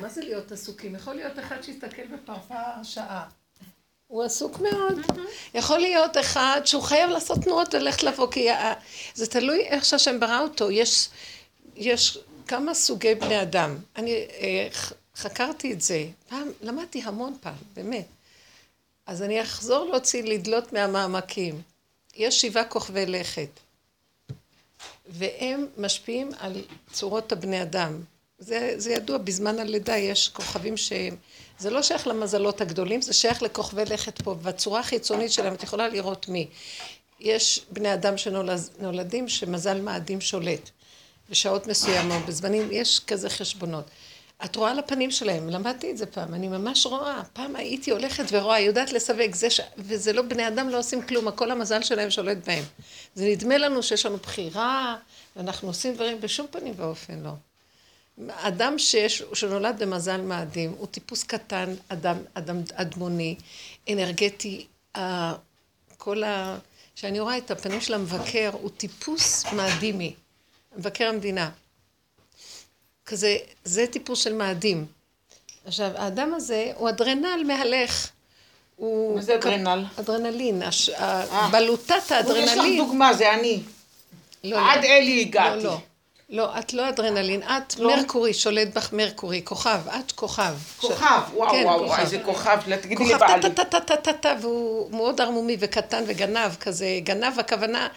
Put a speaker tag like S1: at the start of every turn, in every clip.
S1: מה זה להיות עסוקים? יכול להיות אחד שיסתכל בפרפר שעה. הוא עסוק מאוד. יכול להיות אחד שהוא חייב לעשות תנועות וללכת לבוא, כי זה תלוי איך שהשם ברא אותו. יש, יש כמה סוגי בני אדם. אני אה, חקרתי את זה. פעם, למדתי המון פעם, באמת. אז אני אחזור להוציא, לדלות מהמעמקים. יש שבעה כוכבי לכת. והם משפיעים על צורות הבני אדם. זה, זה ידוע, בזמן הלידה יש כוכבים שהם... זה לא שייך למזלות הגדולים, זה שייך לכוכבי לכת פה, והצורה החיצונית שלהם, את יכולה לראות מי. יש בני אדם שנולדים שמזל מאדים שולט, בשעות מסוימות, בזמנים, יש כזה חשבונות. את רואה על הפנים שלהם, למדתי את זה פעם, אני ממש רואה, פעם הייתי הולכת ורואה, יודעת לסווג, זה ש... וזה לא, בני אדם לא עושים כלום, הכל המזל שלהם שולט בהם. זה נדמה לנו שיש לנו בחירה, ואנחנו עושים דברים בשום פנים ואופן לא. אדם שיש, שנולד במזל מאדים, הוא טיפוס קטן, אדם, אדם אדמוני, אנרגטי, כל ה... כשאני רואה את הפנים של המבקר, הוא טיפוס מאדימי, מבקר המדינה. כזה, זה טיפוס של מאדים. עכשיו, האדם הזה הוא אדרנל מהלך.
S2: הוא... מה זה אדרנל?
S1: אדרנלין, הש... אה. בלוטת האדרנלין. יש
S2: לך דוגמה, זה אני. לא, לא. עד לא. אלי הגעתי.
S1: לא, לא. לא, את לא אדרנלין, את לא? מרקורי, שולט בך מרקורי, כוכב, את כוכב.
S2: כוכב, ש... וואו, כן, וואו, כוכב. איזה כוכב, תגידי לבעלי. כוכב טה
S1: טה טה טה טה, והוא מאוד ערמומי וקטן וגנב כזה, גנב הכוונה,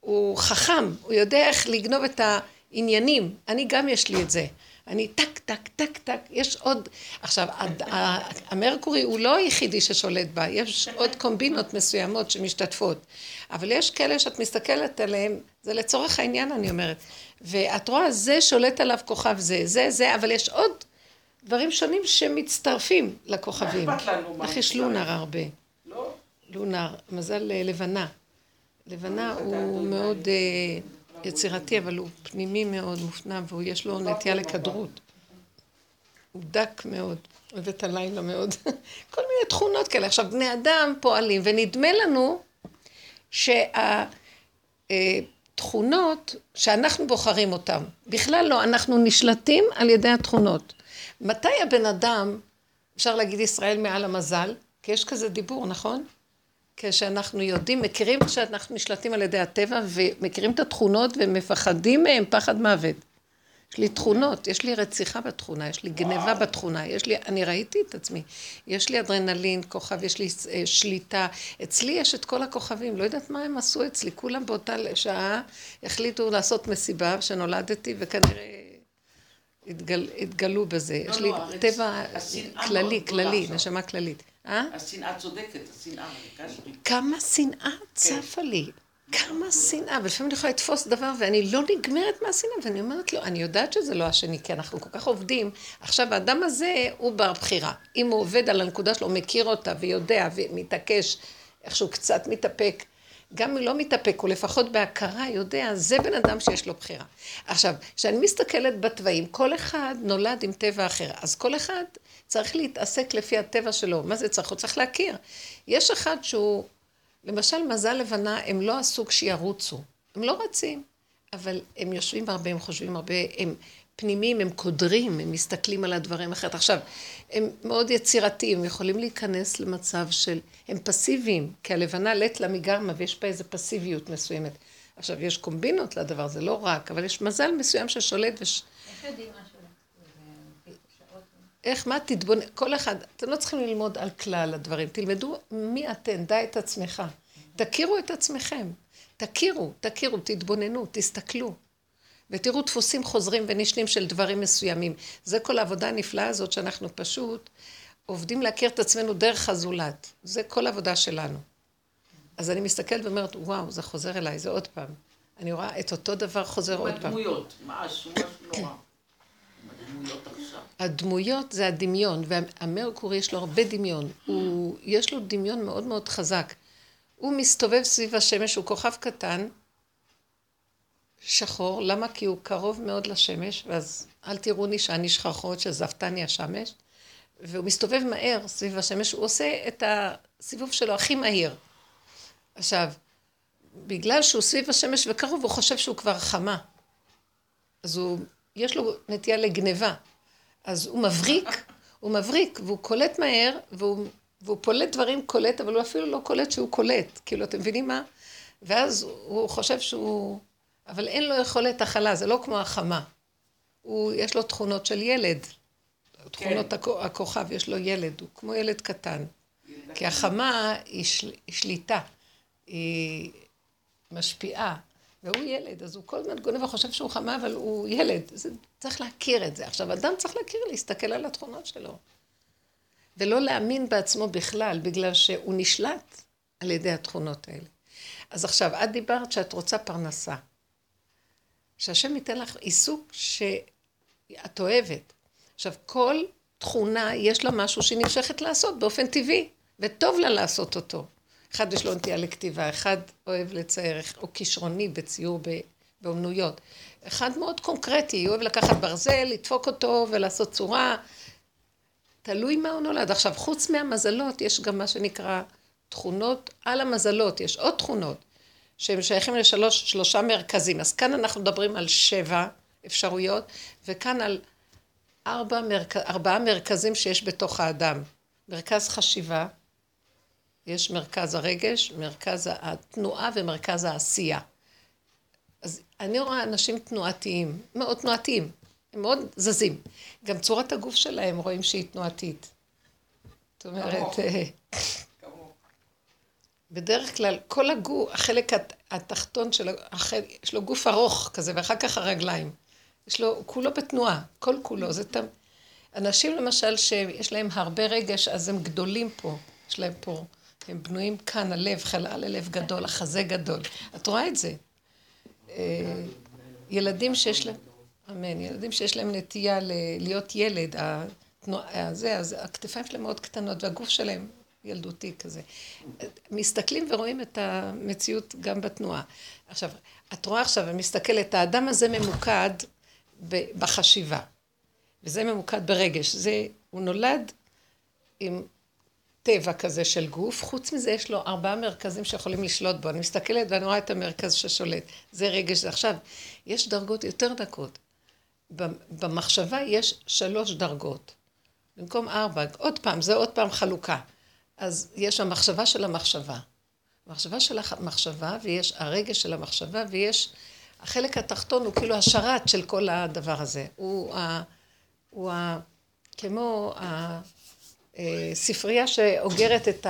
S1: הוא חכם, הוא יודע איך לגנוב את העניינים, אני גם יש לי את זה. אני טק, טק, טק, טק, יש עוד... עכשיו, המרקורי הוא לא היחידי ששולט בה, יש עוד קומבינות מסוימות שמשתתפות. אבל יש כאלה שאת מסתכלת עליהם, זה לצורך העניין אני אומרת. ואת רואה, זה שולט עליו כוכב זה, זה, זה, אבל יש עוד דברים שונים שמצטרפים לכוכבים.
S2: מה אכפת לנו?
S1: איך יש לונר הרבה? לא. לונר, מזל אה, לבנה. לבנה הוא מאוד אה, יצירתי, אבל הוא פנימי מאוד, מופנם, ויש לו נטייה לכדרות. הוא דק מאוד, אוהב את הלילה מאוד. כל מיני תכונות כאלה. עכשיו, בני אדם פועלים, ונדמה לנו שה... תכונות שאנחנו בוחרים אותן. בכלל לא, אנחנו נשלטים על ידי התכונות. מתי הבן אדם, אפשר להגיד ישראל מעל המזל? כי יש כזה דיבור, נכון? כשאנחנו יודעים, מכירים שאנחנו נשלטים על ידי הטבע ומכירים את התכונות ומפחדים מהם פחד מוות. יש לי תכונות, יש לי רציחה בתכונה, יש לי גניבה בתכונה, יש לי, אני ראיתי את עצמי, יש לי אדרנלין, כוכב, יש לי אה, שליטה, אצלי יש את כל הכוכבים, לא יודעת מה הם עשו אצלי, כולם באותה שעה החליטו לעשות מסיבה שנולדתי וכנראה התגל, התגלו בזה, לא, יש לי לא, טבע כללי, כללי, נשמה כללית.
S2: אה? השנאה צודקת, השנאה,
S1: כמה שנאה צפה לי. כמה שנאה, ולפעמים אני יכולה לתפוס דבר ואני לא נגמרת מהשנאה, ואני אומרת לו, אני יודעת שזה לא השני, כי אנחנו כל כך עובדים. עכשיו, האדם הזה הוא בר בחירה. אם הוא עובד על הנקודה שלו, מכיר אותה ויודע ומתעקש, איכשהו קצת מתאפק, גם אם לא מתאפק, הוא לפחות בהכרה יודע, זה בן אדם שיש לו בחירה. עכשיו, כשאני מסתכלת בתוואים, כל אחד נולד עם טבע אחר, אז כל אחד צריך להתעסק לפי הטבע שלו. מה זה צריך? הוא צריך להכיר. יש אחד שהוא למשל, מזל לבנה הם לא הסוג שירוצו. הם לא רצים, אבל הם יושבים הרבה, הם חושבים הרבה, הם פנימיים, הם קודרים, הם מסתכלים על הדברים אחרת. עכשיו, הם מאוד יצירתיים, הם יכולים להיכנס למצב של... הם פסיביים, כי הלבנה לט לה מגרמה, ויש בה איזו פסיביות מסוימת. עכשיו, יש קומבינות לדבר, זה לא רק, אבל יש מזל מסוים ששולט וש... איך יודעים משהו? איך, מה תתבונן, כל אחד, אתם לא צריכים ללמוד על כלל הדברים, תלמדו מי אתם, דע את עצמך. תכירו את עצמכם, תכירו, תכירו, תתבוננו, תסתכלו. ותראו דפוסים חוזרים ונשנים של דברים מסוימים. זה כל העבודה הנפלאה הזאת שאנחנו פשוט עובדים להכיר את עצמנו דרך הזולת. זה כל העבודה שלנו. אז אני מסתכלת ואומרת, וואו, זה חוזר אליי, זה עוד פעם. אני רואה את אותו דבר חוזר עוד פעם.
S2: הדמויות, משהו, משהו נורא. הדמויות
S1: הדמויות זה הדמיון, והמרקורי יש לו הרבה דמיון. הוא, יש לו דמיון מאוד מאוד חזק. הוא מסתובב סביב השמש, הוא כוכב קטן, שחור, למה? כי הוא קרוב מאוד לשמש, ואז אל תראוני שאני שחרחורת שזפתני השמש, והוא מסתובב מהר סביב השמש, הוא עושה את הסיבוב שלו הכי מהיר. עכשיו, בגלל שהוא סביב השמש וקרוב, הוא חושב שהוא כבר חמה. אז הוא, יש לו נטייה לגניבה. אז הוא מבריק, הוא מבריק, והוא קולט מהר, והוא, והוא פולט דברים קולט, אבל הוא אפילו לא קולט שהוא קולט. כאילו, אתם מבינים מה? ואז הוא חושב שהוא... אבל אין לו יכולת הכלה, זה לא כמו החמה. הוא, יש לו תכונות של ילד. תכונות כן. הכוכב, יש לו ילד, הוא כמו ילד קטן. כי החמה היא, של, היא שליטה, היא משפיעה, והוא ילד, אז הוא כל הזמן גונב וחושב שהוא חמה, אבל הוא ילד. זה, צריך להכיר את זה. עכשיו, אדם צריך להכיר, להסתכל על התכונות שלו. ולא להאמין בעצמו בכלל, בגלל שהוא נשלט על ידי התכונות האלה. אז עכשיו, את דיברת שאת רוצה פרנסה. שהשם ייתן לך עיסוק שאת אוהבת. עכשיו, כל תכונה, יש לה משהו שהיא נמשכת לעשות באופן טבעי, וטוב לה לעשות אותו. אחד יש לו נטייה לכתיבה, אחד אוהב לצייר, או כישרוני בציור באומנויות. אחד מאוד קונקרטי, הוא אוהב לקחת ברזל, לדפוק אותו ולעשות צורה. תלוי מה הוא נולד. עכשיו, חוץ מהמזלות, יש גם מה שנקרא תכונות על המזלות, יש עוד תכונות שהם שייכים לשלוש, שלושה מרכזים. אז כאן אנחנו מדברים על שבע אפשרויות, וכאן על ארבע, מרכ... ארבעה מרכזים שיש בתוך האדם. מרכז חשיבה, יש מרכז הרגש, מרכז התנועה ומרכז העשייה. אז אני רואה אנשים תנועתיים, מאוד תנועתיים, הם מאוד זזים. גם צורת הגוף שלהם רואים שהיא תנועתית. זאת אומרת, אה, בדרך כלל כל הגוף, החלק התחתון שלו, יש לו גוף ארוך כזה, ואחר כך הרגליים. יש לו, כולו בתנועה, כל כולו. זה תם... אנשים למשל שיש להם הרבה רגש, אז הם גדולים פה. יש להם פה, הם בנויים כאן, הלב, חלל ללב גדול, החזה גדול. את רואה את זה? אה, ילדים שיש להם, אמן, ילדים שיש להם נטייה להיות ילד, התנועה, זה, אז הכתפיים שלהם מאוד קטנות, והגוף שלהם ילדותי כזה. מסתכלים ורואים את המציאות גם בתנועה. עכשיו, את רואה עכשיו, אני מסתכלת, האדם הזה ממוקד בחשיבה, וזה ממוקד ברגש. זה, הוא נולד עם טבע כזה של גוף, חוץ מזה יש לו ארבעה מרכזים שיכולים לשלוט בו. אני מסתכלת ואני רואה את המרכז ששולט. זה רגש, עכשיו, יש דרגות יותר דקות. במחשבה יש שלוש דרגות. במקום ארבע, עוד פעם, זה עוד פעם חלוקה. אז יש המחשבה של המחשבה. המחשבה של המחשבה, ויש הרגש של המחשבה, ויש... החלק התחתון הוא כאילו השרת של כל הדבר הזה. הוא, ה, הוא ה, כמו הספרייה שאוגרת את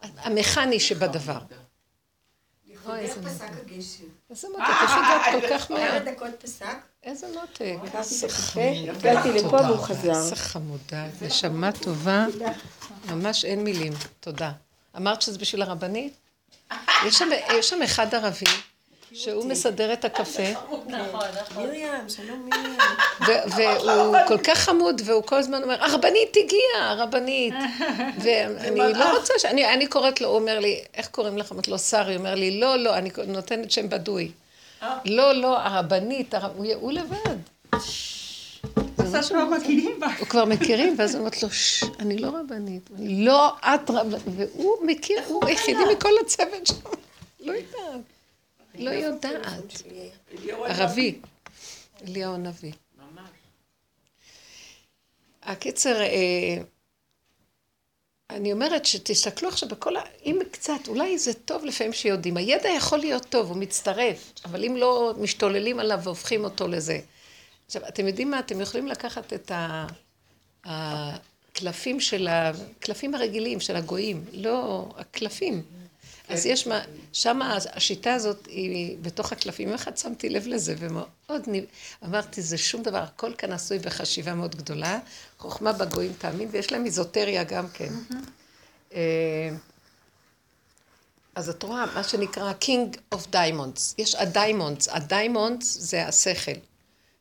S1: המכני שבדבר.
S3: לכבודך פסק הגשם.
S1: איזה מותק, איך הגעת כל כך מהר?
S3: כמה דקות פסק?
S1: איזה מותק.
S3: הגעתי לפה והוא חזר.
S1: איזה חמודה, נשמה טובה. ממש אין מילים, תודה. אמרת שזה בשביל הרבנית? יש שם אחד ערבי. שהוא מסדר את הקפה.
S3: נכון, נכון. מרים, שלום מרים.
S1: והוא כל כך חמוד, והוא כל הזמן אומר, הרבנית הגיעה, הרבנית. ואני לא רוצה ש... אני קוראת לו, הוא אומר לי, איך קוראים לך? אמרתי לו, שרי. הוא אומר לי, לא, לא, אני נותנת שם בדוי. אה. לא, לא, הרבנית, הוא לבד. הוא כבר מכירים, ואז אומרת לו, אני לא רבנית. לא, את רבנית. והוא מכיר, הוא היחידי מכל הצוות שם. לא יודעת. לא יודעת. ערבי. אליהו הנביא. הקיצר, אה, אני אומרת שתסתכלו עכשיו בכל ה... אם קצת, אולי זה טוב לפעמים שיודעים. הידע יכול להיות טוב, הוא מצטרף, אבל אם לא משתוללים עליו והופכים אותו לזה. עכשיו, אתם יודעים מה? אתם יכולים לקחת את הקלפים של ה... הקלפים הרגילים של הגויים, לא, הקלפים. אז יש מה, שם השיטה הזאת היא בתוך הקלפים. יום אחד שמתי לב לזה, ומאוד נ... אמרתי, זה שום דבר, הכל כאן עשוי בחשיבה מאוד גדולה. חוכמה בגויים תאמין, ויש להם איזוטריה גם כן. אה, אז את רואה, מה שנקרא King of Diamonds. יש ה diamonds, ה diamonds זה השכל.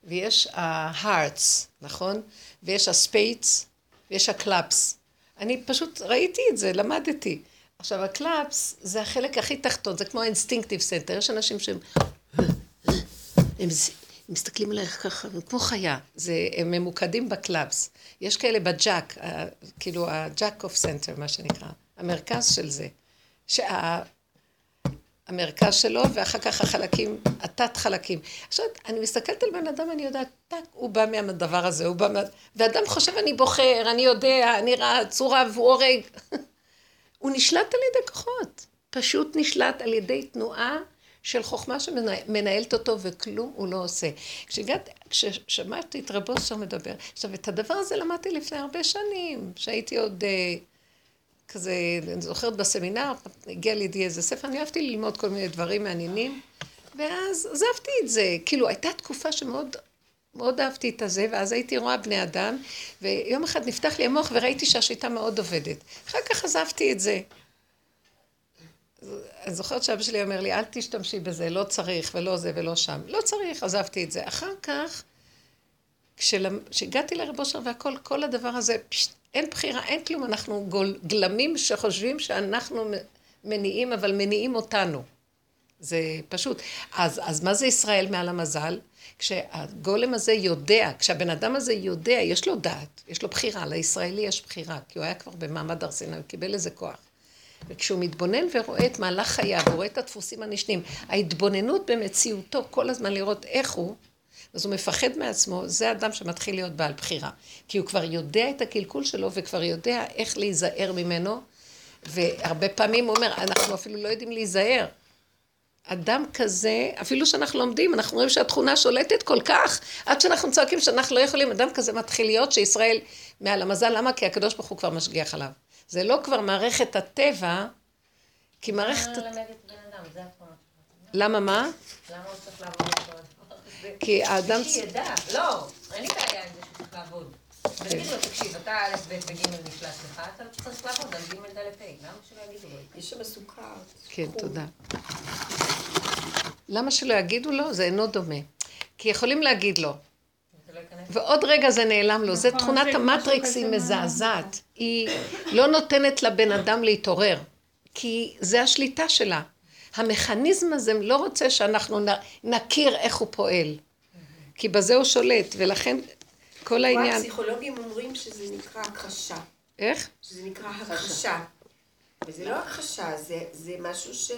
S1: ויש ה-hearts, נכון? ויש ה spades, ויש ה clubs. אני פשוט ראיתי את זה, למדתי. עכשיו, ה clubs זה החלק הכי תחתון, זה כמו ה instinctive center. יש אנשים שהם... הם מסתכלים עליך ככה, הם כמו חיה. זה, הם ממוקדים ב clubs. יש כאלה בג'אק, כאילו ה jack of center, מה שנקרא. המרכז של זה. שה... המרכז שלו, ואחר כך החלקים, התת חלקים. עכשיו, אני מסתכלת על בן אדם, אני יודעת, טק, הוא בא מהדבר הזה, הוא בא מה... ואדם חושב, אני בוחר, אני יודע, אני רע, צורה, והוא הורג. הוא נשלט על ידי כוחות. פשוט נשלט על ידי תנועה של חוכמה שמנהלת אותו, וכלום הוא לא עושה. כשהגעתי, כששמעתי את רבו אושר מדבר, עכשיו, את הדבר הזה למדתי לפני הרבה שנים, שהייתי עוד... Uh, כזה, אני זוכרת בסמינר, הגיע לידי איזה ספר, אני אהבתי ללמוד כל מיני דברים מעניינים, ואז עזבתי את זה. כאילו, הייתה תקופה שמאוד מאוד אהבתי את הזה, ואז הייתי רואה בני אדם, ויום אחד נפתח לי המוח וראיתי שהשיטה מאוד עובדת. אחר כך עזבתי את זה. אני זוכרת שאבא שלי אומר לי, אל תשתמשי בזה, לא צריך, ולא זה ולא שם. לא צריך, עזבתי את זה. אחר כך, כשהגעתי לרב אושר והכל, כל הדבר הזה, פשט, אין בחירה, אין כלום, אנחנו גול, גלמים שחושבים שאנחנו מניעים, אבל מניעים אותנו. זה פשוט. אז, אז מה זה ישראל מעל המזל? כשהגולם הזה יודע, כשהבן אדם הזה יודע, יש לו דעת, יש לו בחירה, לישראלי יש בחירה, כי הוא היה כבר במעמד הר סיני, הוא קיבל איזה כוח. וכשהוא מתבונן ורואה את מהלך חייו, הוא רואה את הדפוסים הנשנים, ההתבוננות במציאותו כל הזמן לראות איך הוא, אז הוא מפחד מעצמו, זה אדם שמתחיל להיות בעל בחירה. כי הוא כבר יודע את הקלקול שלו וכבר יודע איך להיזהר ממנו, והרבה פעמים הוא אומר, אנחנו אפילו לא יודעים להיזהר. אדם כזה, אפילו שאנחנו לומדים, אנחנו רואים שהתכונה שולטת כל כך, עד שאנחנו צועקים שאנחנו לא יכולים, אדם כזה מתחיל להיות שישראל מעל המזל, למה? כי הקדוש ברוך הוא כבר משגיח עליו. זה לא כבר מערכת הטבע, כי מערכת... למה מה?
S4: למה הוא צריך לעבוד
S1: כי האדם...
S4: שידע, לא, אין לי בעיה עם זה שצריך לעבוד. תגידו לו, תקשיב, אתה א', ב' וג' נפלט לך, אתה צריך לעבוד על ג', ד', ה', למה שלא יגידו לו?
S3: יש שם סוכר.
S1: כן, תודה. למה שלא יגידו לו? זה אינו דומה. כי יכולים להגיד לו.
S4: לא
S1: ועוד רגע זה נעלם לו. זה תכונת המטריקס, היא מזעזעת. היא לא נותנת לבן אדם להתעורר. כי זה השליטה שלה. המכניזם הזה לא רוצה שאנחנו נכיר איך הוא פועל. כי בזה הוא שולט, ולכן כל העניין...
S3: הפסיכולוגים אומרים שזה נקרא הכחשה.
S1: איך?
S3: שזה נקרא הכחשה. וזה לא הכחשה, זה, זה משהו ש...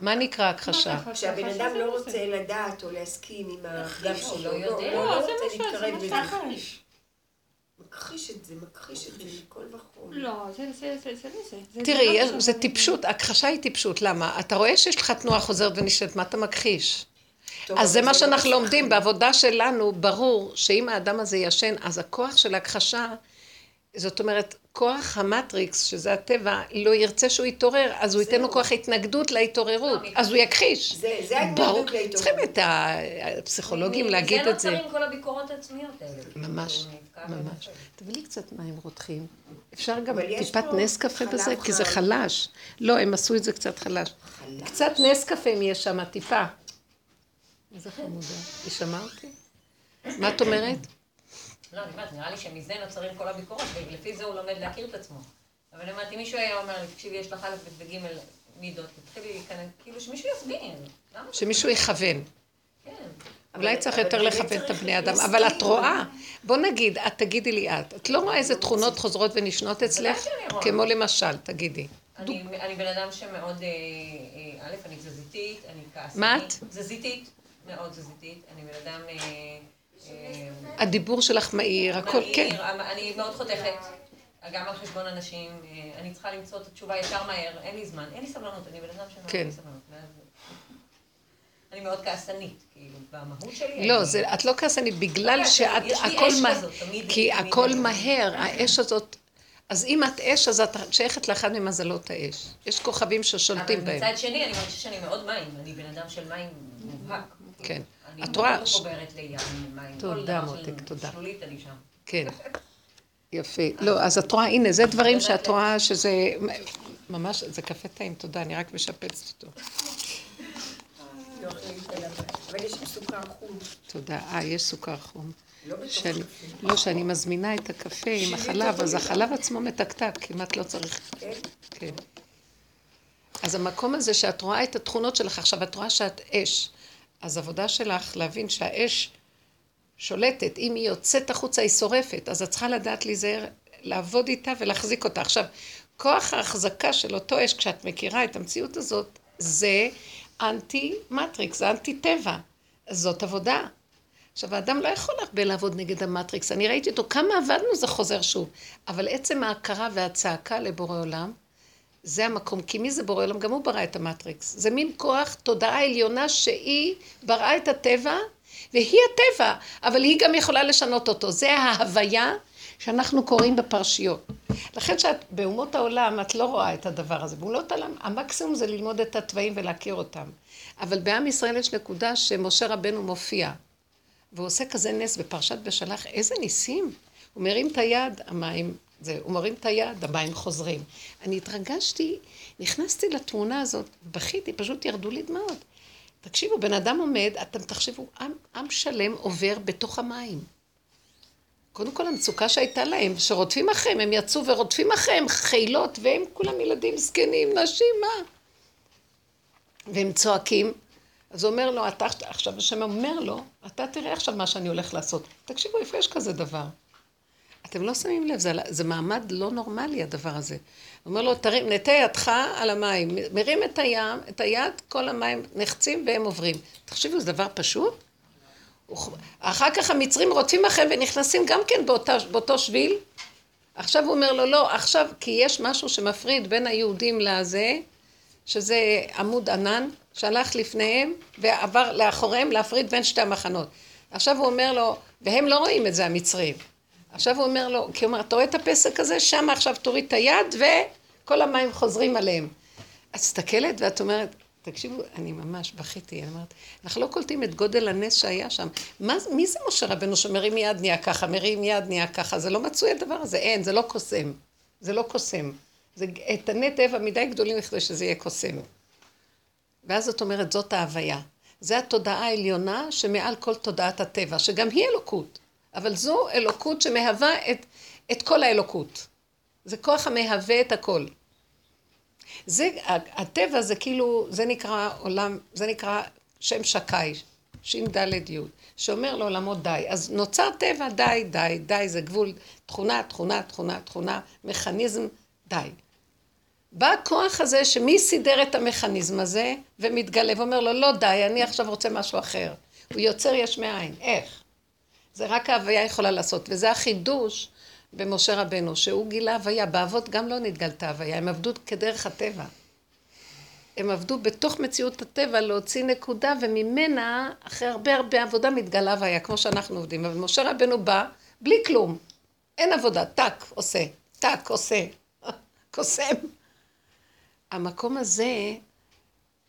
S1: מה נקרא הכחשה?
S3: כשהבן אדם לא רוצה לדעת או להסכים עם הפגם שלו,
S4: לא יודע.
S3: לא
S5: לא,
S3: רוצה
S5: זה מה
S3: להתקרב
S5: שזה
S3: לזה.
S5: מכחיש.
S3: מכחיש את זה, מכחיש את זה מכל וכל.
S5: לא, זה זה- זה- זה לא זה. זה-
S1: תראי,
S5: זה לא
S1: זה טיפשות, הכחשה היא טיפשות, למה? אתה רואה שיש לך תנועה חוזרת ונשארת, מה אתה מכחיש? אז זה מה
S3: לא
S1: שאנחנו. לומדים, בעבודה שלנו, ברור שאם האדם הזה ישן, אז הכוח של ההכחשה, זאת אומרת, כוח המטריקס, שזה הטבע, לא ירצה שהוא יתעורר, אז הוא ייתן לו כוח התנגדות להתעוררות, אז הוא יכחיש.
S3: זה ההתנגדות להתעוררות.
S1: צריכים את הפסיכולוגים להגיד את זה.
S4: זה נוצרים כל הביקורות העצמיות האלה.
S1: ממש, ממש. תביא לי קצת מים רותחים. אפשר גם טיפת נס קפה בזה? כי זה. חלש. לא, הם עשו את זה קצת חלש. קצת נס קפה אם יש שם, טיפה. איזה חמודה. היא שמעה אותי? מה את אומרת?
S4: לא, אני אומרת, נראה לי שמזה נוצרים כל הביקורות, ולפי זה הוא לומד להכיר את עצמו. אבל אני אומרת, אם מישהו היה אומר לי, תקשיבי, יש לך א', ב' וג' מידות, תתחילי להיכנס, כאילו שמישהו יסביר.
S1: שמישהו יכוון.
S4: כן.
S1: אולי צריך יותר לכוון את הבני אדם. אבל את רואה, בוא נגיד, את תגידי לי את, את לא רואה איזה תכונות חוזרות ונשנות אצלך? כמו למשל, תגידי.
S4: אני, בן אדם שמאוד, אה, אה, א', אני תזזיתית, אני כעסנית.
S1: מה את?
S4: תזזיתית, מאוד תזזיתית. אני בן אדם... אה, אה,
S1: הדיבור שלך מהיר, הכל, כן.
S4: אני מאוד חותכת, גם על חשבון אנשים. אה, אני צריכה למצוא את התשובה ישר מהר, אין לי זמן, אין לי סבלנות, אני בן אדם שמאוד
S1: כן.
S4: אין לי סבלנות. אני מאוד כעסנית, כאילו, במהות שלי.
S1: לא, זה, את לא כעסנית, בגלל
S4: לא,
S1: שאת,
S4: יש לי
S1: הכל
S4: אש
S1: מה...
S4: כזאת, תמיד-
S1: כי הכל מהר, האש הזאת... אז אם את אש, אז את שייכת לאחד ממזלות האש. יש כוכבים ששולטים
S4: אבל
S1: בהם.
S4: מצד שני, אני מרגישה שאני מאוד מים, אני בן אדם של מים מובהק.
S1: כן.
S4: אני
S1: את
S4: מאוד
S1: רואה?
S4: מחוברת לים, מים.
S1: תודה, מותק, תודה.
S4: שלולית אני שם.
S1: כן. יפה. לא, אז את רואה, הנה, זה דברים שאת רואה שזה... ממש, זה קפה טעים, תודה, אני רק משפצת אותו.
S3: לא.
S1: תודה. אה, יש סוכר חום.
S3: לא
S1: שאני. לא, שאני מזמינה את הקפה עם החלב, אז החלב עצמו מתקתק, כמעט לא צריך.
S3: כן?
S1: כן. אז המקום הזה שאת רואה את התכונות שלך, עכשיו את רואה שאת אש. אז עבודה שלך להבין שהאש שולטת, אם היא יוצאת החוצה היא שורפת, אז את צריכה לדעת להיזהר, לעבוד איתה ולהחזיק אותה. עכשיו, כוח ההחזקה של אותו אש, כשאת מכירה את המציאות הזאת, זה אנטי מטריקס, זה אנטי טבע. זאת עבודה. עכשיו, האדם לא יכול הרבה לעבוד נגד המטריקס. אני ראיתי אותו, כמה עבדנו זה חוזר שוב. אבל עצם ההכרה והצעקה לבורא עולם, זה המקום. כי מי זה בורא עולם? גם הוא ברא את המטריקס. זה מין כוח, תודעה עליונה שהיא בראה את הטבע, והיא הטבע, אבל היא גם יכולה לשנות אותו. זה ההוויה שאנחנו קוראים בפרשיות. לכן שאת, באומות העולם, את לא רואה את הדבר הזה. באומות העולם, המקסימום זה ללמוד את התוואים ולהכיר אותם. אבל בעם ישראל יש נקודה שמשה רבנו מופיע. והוא עושה כזה נס בפרשת בשלח, איזה ניסים. הוא מרים את היד, המים, זה, הוא מרים את היד, המים חוזרים. אני התרגשתי, נכנסתי לתמונה הזאת, בכיתי, פשוט ירדו לי דמעות. תקשיבו, בן אדם עומד, אתם תחשבו, עם, עם שלם עובר בתוך המים. קודם כל המצוקה שהייתה להם, שרודפים אחריהם, הם יצאו ורודפים אחריהם חילות, והם כולם ילדים זקנים, נשים, מה? והם צועקים, אז הוא אומר לו, אתה, עכשיו השם אומר לו, אתה תראה עכשיו מה שאני הולך לעשות. תקשיבו, איפה יש כזה דבר? אתם לא שמים לב, זה, זה מעמד לא נורמלי הדבר הזה. הוא אומר לו, תרים, נטה ידך על המים, מרים את הים, את היד, כל המים נחצים והם עוברים. תחשבו, זה דבר פשוט? אחר כך המצרים רודפים אחריהם ונכנסים גם כן באותה, באותו שביל. עכשיו הוא אומר לו, לא, עכשיו, כי יש משהו שמפריד בין היהודים לזה, שזה עמוד ענן, שהלך לפניהם ועבר לאחוריהם להפריד בין שתי המחנות. עכשיו הוא אומר לו, והם לא רואים את זה, המצרים. עכשיו הוא אומר לו, כי הוא אומר, אתה רואה את הפסק הזה? שם עכשיו תוריד את היד וכל המים חוזרים עליהם. את מסתכלת ואת אומרת, תקשיבו, אני ממש בכיתי, אני אומרת, אנחנו לא קולטים את גודל הנס שהיה שם. מה, מי זה משה רבנו שמרים יד נהיה ככה, מרים יד נהיה ככה? זה לא מצוי הדבר הזה, אין, זה לא קוסם. זה לא קוסם. זה איתני טבע מדי גדולים כדי שזה יהיה קוסם. ואז זאת אומרת, זאת ההוויה. זה התודעה העליונה שמעל כל תודעת הטבע, שגם היא אלוקות. אבל זו אלוקות שמהווה את, את כל האלוקות. זה כוח המהווה את הכל. זה, הטבע זה כאילו, זה נקרא עולם, זה נקרא שם שקאי, ש"ד י', שאומר לעולמו די. אז נוצר טבע, די, די, די, זה גבול, תכונה, תכונה, תכונה, תכונה, מכניזם, די. בא הכוח הזה שמי סידר את המכניזם הזה ומתגלה ואומר לו, לא די, אני עכשיו רוצה משהו אחר. הוא יוצר יש מאין. איך? זה רק ההוויה יכולה לעשות, וזה החידוש במשה רבנו, שהוא גילה הוויה. באבות גם לא נתגלתה הוויה, הם עבדו כדרך הטבע. הם עבדו בתוך מציאות הטבע להוציא נקודה, וממנה, אחרי הרבה הרבה עבודה, מתגלה הוויה, כמו שאנחנו עובדים. אבל משה רבנו בא בלי כלום. אין עבודה, טאק, עושה, טאק, עושה, קוסם. המקום הזה,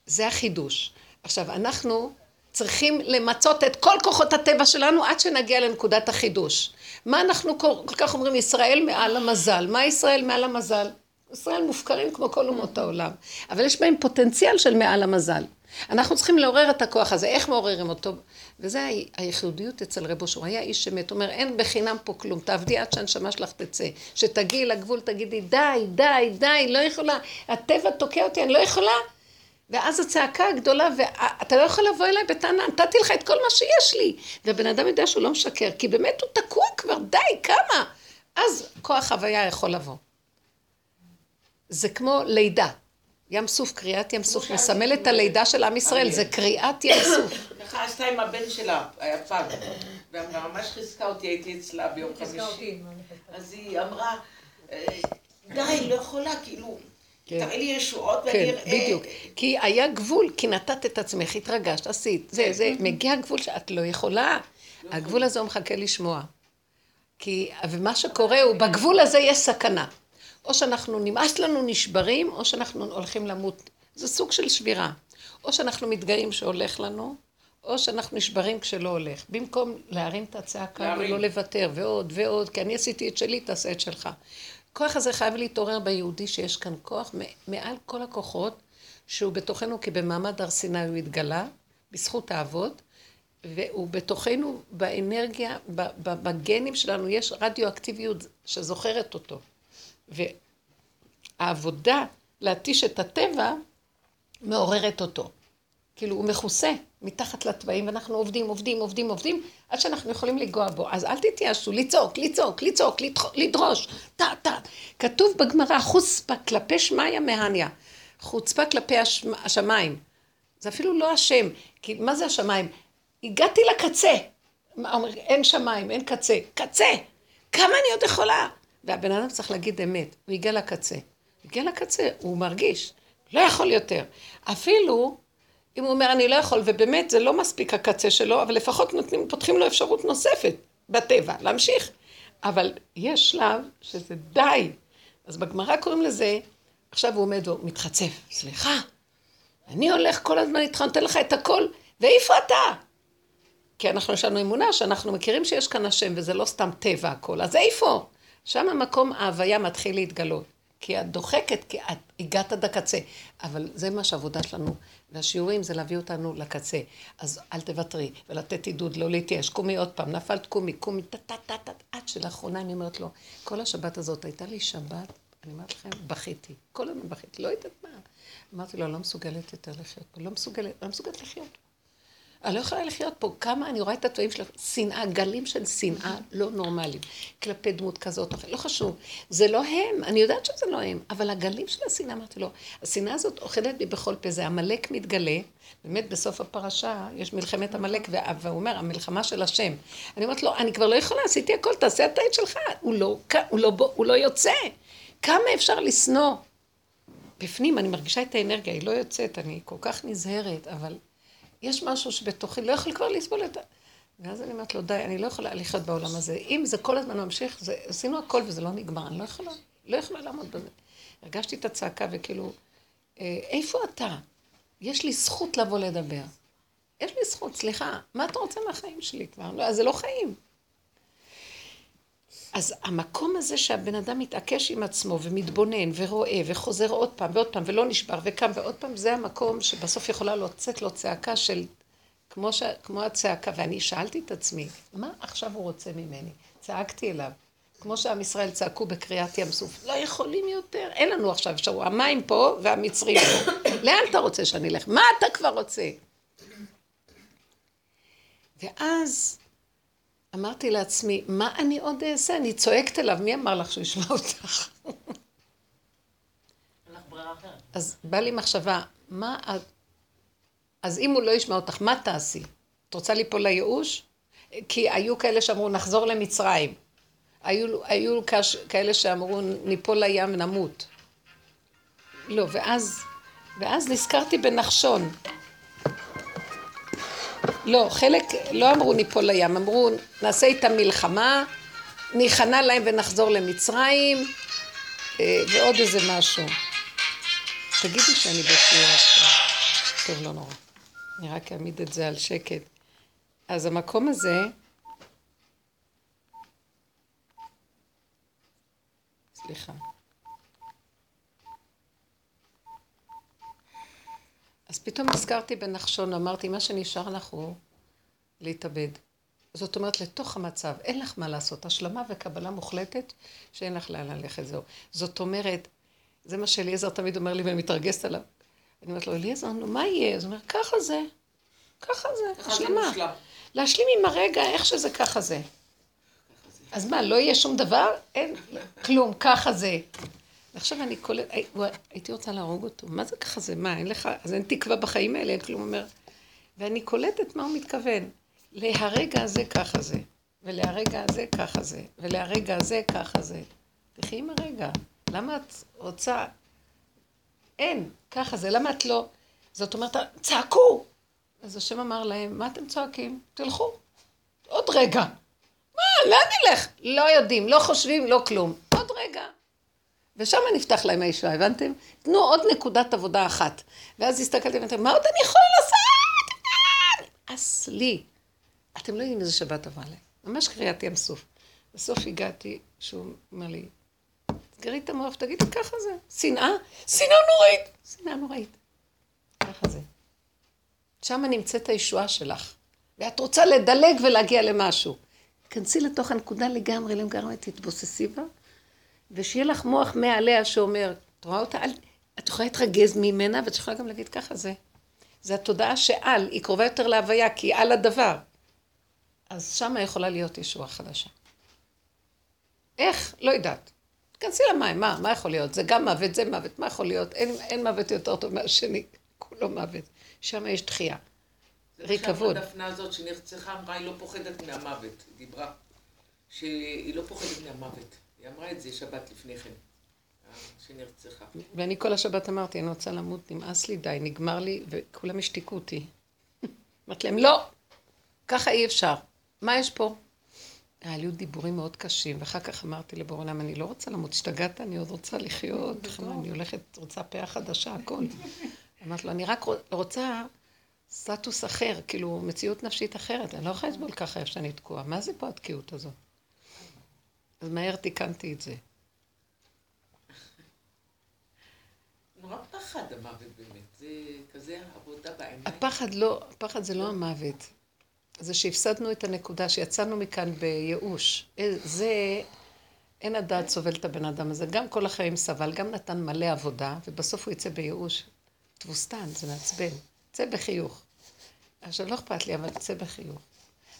S1: זה החידוש. עכשיו, אנחנו צריכים למצות את כל כוחות הטבע שלנו עד שנגיע לנקודת החידוש. מה אנחנו כל כך אומרים, ישראל מעל המזל. מה ישראל מעל המזל? ישראל מופקרים כמו כל אומות העולם, אבל יש בהם פוטנציאל של מעל המזל. אנחנו צריכים לעורר את הכוח הזה, איך מעוררים אותו? וזה הייחודיות אצל רב אושר, היה איש שמת, אומר אין בחינם פה כלום, תעבדי עד שהנשמה שלך תצא, שתגיעי לגבול תגידי די, די, די, לא יכולה, הטבע תוקע אותי, אני לא יכולה, ואז הצעקה הגדולה, ואתה לא יכול לבוא אליי בטענה, נתתי לך את כל מה שיש לי. והבן אדם יודע שהוא לא משקר, כי באמת הוא תקוע כבר, די, כמה? אז כוח הוויה יכול לבוא. זה כמו לידה. ים סוף, קריאת ים סוף, מסמל את הלידה של עם ישראל, זה קריאת ים סוף.
S2: ככה עשתה עם הבן שלה, היה פג. וממש חיזקה אותי, הייתי אצלה ביום חמישי. אז היא אמרה, אה, די, לא יכולה, כאילו... כן. תראי לי ישועות ואני
S1: כן, אראה... כן, בדיוק. כי היה גבול, כי נתת את עצמך, התרגשת, עשית, זה, זה, מגיע גבול שאת לא יכולה. הגבול הזה הוא מחכה לשמוע. כי, ומה שקורה הוא, בגבול הזה יש סכנה. או שאנחנו, נמאס לנו נשברים, או שאנחנו הולכים למות. זה סוג של שבירה. או שאנחנו מתגאים שהולך לנו, או שאנחנו נשברים כשלא הולך. במקום להרים את הצעקה ולא לוותר, ועוד ועוד, כי אני עשיתי את שלי, תעשה את שלך. הכוח הזה חייב להתעורר ביהודי שיש כאן כוח. מעל כל הכוחות שהוא בתוכנו כי במעמד הר סיני הוא התגלה בזכות האבות והוא בתוכנו באנרגיה, בגנים שלנו יש רדיואקטיביות שזוכרת אותו. והעבודה להתיש את הטבע מעוררת אותו כאילו הוא מכוסה מתחת לתוואים, ואנחנו עובדים, עובדים, עובדים, עובדים, עד שאנחנו יכולים לנגוע בו. אז אל תתייאשו, לצעוק, לצעוק, לצעוק, לדרוש, טה, טה. כתוב בגמרא, חוספה כלפי שמיא מהניה. חוצפה כלפי הש... השמיים. זה אפילו לא השם, כי מה זה השמיים? הגעתי לקצה. אומר, אין שמיים, אין קצה. קצה! כמה אני עוד יכולה? והבן אדם צריך להגיד אמת, הוא הגיע לקצה. הגיע לקצה, הוא מרגיש, לא יכול יותר. אפילו אם הוא אומר אני לא יכול, ובאמת זה לא מספיק הקצה שלו, אבל לפחות נותנים, פותחים לו אפשרות נוספת בטבע, להמשיך. אבל יש שלב שזה די. אז בגמרא קוראים לזה, עכשיו הוא עומד ומתחצף, סליחה, אני הולך כל הזמן איתך, נותן לך את הכל, ואיפה אתה? כי אנחנו, יש לנו אמונה שאנחנו מכירים שיש כאן השם, וזה לא סתם טבע הכל, אז איפה? שם המקום ההוויה מתחיל להתגלות. כי את דוחקת, כי את הגעת עד הקצה. אבל זה מה שהעבודה שלנו, והשיעורים זה להביא אותנו לקצה. אז אל תוותרי, ולתת עידוד, לא להתייאש. קומי עוד פעם, נפלת קומי, קומי, טה-טה-טה-טה. עד שלאחרונה אני אומרת לו, כל השבת הזאת הייתה לי שבת, אני אומרת לכם, בכיתי. כל הזמן בכיתי, לא יודעת מה. אמרתי לו, לא מסוגלת יותר לחיות פה, לא מסוגלת, לא מסוגלת לחיות. אני לא יכולה לחיות פה. כמה אני רואה את הטועים של שנאה, גלים של שנאה לא נורמליים. כלפי דמות כזאת או אחרת. לא חשוב. זה לא הם, אני יודעת שזה לא הם, אבל הגלים של השנאה, אמרתי לו, השנאה הזאת אוכלת בי בכל פה. זה עמלק מתגלה, באמת בסוף הפרשה יש מלחמת עמלק, והוא אומר, המלחמה של השם. אני אומרת לו, אני כבר לא יכולה, עשיתי הכל, תעשה את העט שלך. הוא לא, הוא לא, הוא לא יוצא. כמה אפשר לשנוא? בפנים, אני מרגישה את האנרגיה, היא לא יוצאת, אני כל כך נזהרת, אבל יש משהו שבתוכי לא יכול כבר לסבול את ה... ואז אני אומרת לו, די, אני לא יכולה לחיות בעולם הזה. אם זה כל הזמן ממשיך, זה, עשינו הכל וזה לא נגמר, אני לא יכולה, לא יכולה לעמוד בזה. הרגשתי את הצעקה וכאילו, אה, איפה אתה? יש לי זכות לבוא לדבר. יש לי זכות, סליחה, מה אתה רוצה מהחיים שלי כבר? לא, זה לא חיים. אז המקום הזה שהבן אדם מתעקש עם עצמו ומתבונן ורואה וחוזר עוד פעם ועוד פעם ולא נשבר וקם ועוד פעם, זה המקום שבסוף יכולה לצאת לו צעקה של, כמו, ש, כמו הצעקה, ואני שאלתי את עצמי, מה עכשיו הוא רוצה ממני? צעקתי אליו, כמו שעם ישראל צעקו בקריאת ים סוף, לא יכולים יותר, אין לנו עכשיו אפשרות, המים פה והמצרים פה, לאן אתה רוצה שאני אלך? מה אתה כבר רוצה? ואז אמרתי לעצמי, מה אני עוד אעשה? אני צועקת אליו, מי אמר לך שהוא ישמע אותך? אז בא לי מחשבה, מה את... אז אם הוא לא ישמע אותך, מה תעשי? את רוצה ליפול לייאוש? כי היו כאלה שאמרו, נחזור למצרים. היו, היו כאלה שאמרו, ניפול לים ונמות. לא, ואז, ואז נזכרתי בנחשון. לא, חלק לא אמרו ניפול לים, אמרו נעשה איתם מלחמה, ניכנע להם ונחזור למצרים, אה, ועוד איזה משהו. תגידי שאני בשיעור עכשיו. טוב, לא נורא. אני רק אעמיד את זה על שקט. אז המקום הזה, סליחה. פתאום נזכרתי בנחשון, אמרתי, מה שנשאר לך הוא להתאבד. זאת אומרת, לתוך המצב, אין לך מה לעשות, השלמה וקבלה מוחלטת, שאין לך לאן ללכת, זהו. זאת אומרת, זה מה שאליעזר תמיד אומר לי ואני מתרגשת עליו. אני אומרת לו, אליעזר, נו, מה יהיה? אז הוא אומר, ככה זה, ככה זה, השלמה. להשלים עם הרגע, איך שזה ככה זה. אז מה, לא יהיה שום דבר? אין, כלום, ככה זה. ועכשיו אני קולט, הייתי רוצה להרוג אותו. מה זה ככה זה? מה, אין לך, אז אין תקווה בחיים האלה, אין כלום אומר. ואני קולטת מה הוא מתכוון. להרגע הזה ככה זה, ולהרגע הזה ככה זה, ולהרגע הזה ככה זה. תחי עם הרגע. למה את רוצה... אין, ככה זה. למה את לא... זאת אומרת, צעקו! אז השם אמר להם, מה אתם צועקים? תלכו. עוד רגע. מה, לאן נלך? לא יודעים, לא חושבים, לא כלום. עוד רגע. ושם נפתח להם הישועה, הבנתם? תנו עוד נקודת עבודה אחת. ואז הסתכלתי ואמרתי, מה עוד אני יכולה לעשות? אס לי. אתם לא יודעים איזה שבת עברה להם. ממש קריאת ים סוף. בסוף הגעתי, שהוא אומר לי, תסגרי את המוח, תגידי, ככה זה. שנאה? שנאה נוראית. שנאה נוראית. ככה זה. שם נמצאת הישועה שלך. ואת רוצה לדלג ולהגיע למשהו. כנסי לתוך הנקודה לגמרי, לגמרי, תתבוססי בה, ושיהיה לך מוח מעליה שאומר, את רואה אותה? אל, את יכולה להתרגז ממנה, ואת יכולה גם להגיד ככה זה. זה התודעה שעל, היא קרובה יותר להוויה, כי היא על הדבר. אז שמה יכולה להיות ישועה חדשה. איך? לא יודעת. תכנסי למים, מה, מה יכול להיות? זה גם מוות, זה מוות, מה יכול להיות? אין, אין מוות יותר טוב מהשני, כולו מוות. שם יש דחייה. ריקבון.
S2: זה דפנה הזאת שנרצחה, אמרה, היא לא פוחדת מהמוות. היא דיברה שהיא לא פוחדת מהמוות. היא אמרה את זה שבת לפני כן, שנרצחה.
S1: ואני כל השבת אמרתי, אני רוצה למות, נמאס לי, די, נגמר לי, וכולם השתיקו אותי. אמרתי להם, לא, ככה אי אפשר. מה יש פה? היה לי דיבורים מאוד קשים, ואחר כך אמרתי לבורא עולם, אני לא רוצה למות, השתגעת, אני עוד רוצה לחיות, אני הולכת, רוצה פאה חדשה, הכל. אמרתי לו, אני רק רוצה סטטוס אחר, כאילו מציאות נפשית אחרת, אני לא יכולה לסבול ככה איפה שאני תקועה. מה זה פה התקיעות הזאת? אז מהר תיקנתי את זה.
S2: נורא פחד המוות באמת, זה כזה עבודה בעיניים.
S1: הפחד לא, הפחד זה לא המוות. זה שהפסדנו את הנקודה, שיצאנו מכאן בייאוש. אה, זה, אין הדעת סובל את הבן אדם הזה. גם כל החיים סבל, גם נתן מלא עבודה, ובסוף הוא יצא בייאוש. תבוסתן, זה מעצבן. צא בחיוך. עכשיו, לא אכפת לי, אבל צא בחיוך.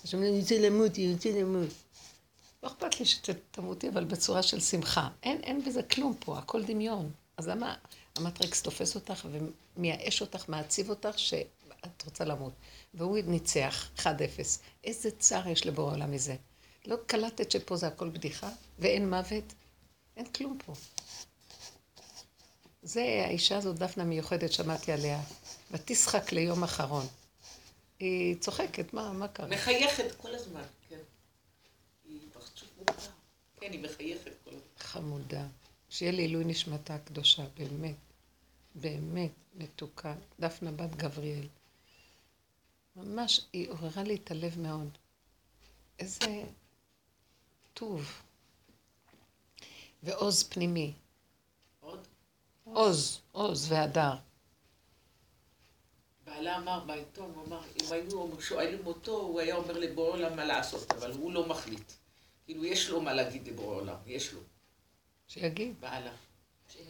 S1: עכשיו, אני רוצה למות, אני רוצה למות. לא אכפת לי שתמותי, אבל בצורה של שמחה. אין, אין בזה כלום פה, הכל דמיון. אז למה המטריקס תופס אותך ומייאש אותך, מעציב אותך, שאת רוצה למות. והוא ניצח, 1-0. איזה צער יש לבורא עולם מזה. לא קלטת שפה זה הכל בדיחה, ואין מוות? אין כלום פה. זה האישה הזאת, דפנה מיוחדת, שמעתי עליה. ותשחק ליום אחרון. היא צוחקת, מה, מה קרה?
S2: מחייכת כל הזמן, כן. היא פרצוף מוכר. כן, היא מחייכת כל הזמן.
S1: חמודה. שיהיה לעילוי נשמתה הקדושה, באמת. באמת מתוקה. דפנה בת גבריאל. ממש, היא עוררה לי את הלב מאוד. איזה טוב. ועוז פנימי.
S2: עוד?
S1: עוז, עוז והדר.
S2: בעלה אמר בעיתון, הוא אמר, אם היו שואלים אותו, הוא היה אומר לבורא עולם מה לעשות, אבל הוא לא מחליט. כאילו, יש לו מה להגיד לבורא עולם, יש לו.
S1: שיגיד.
S2: בעלה.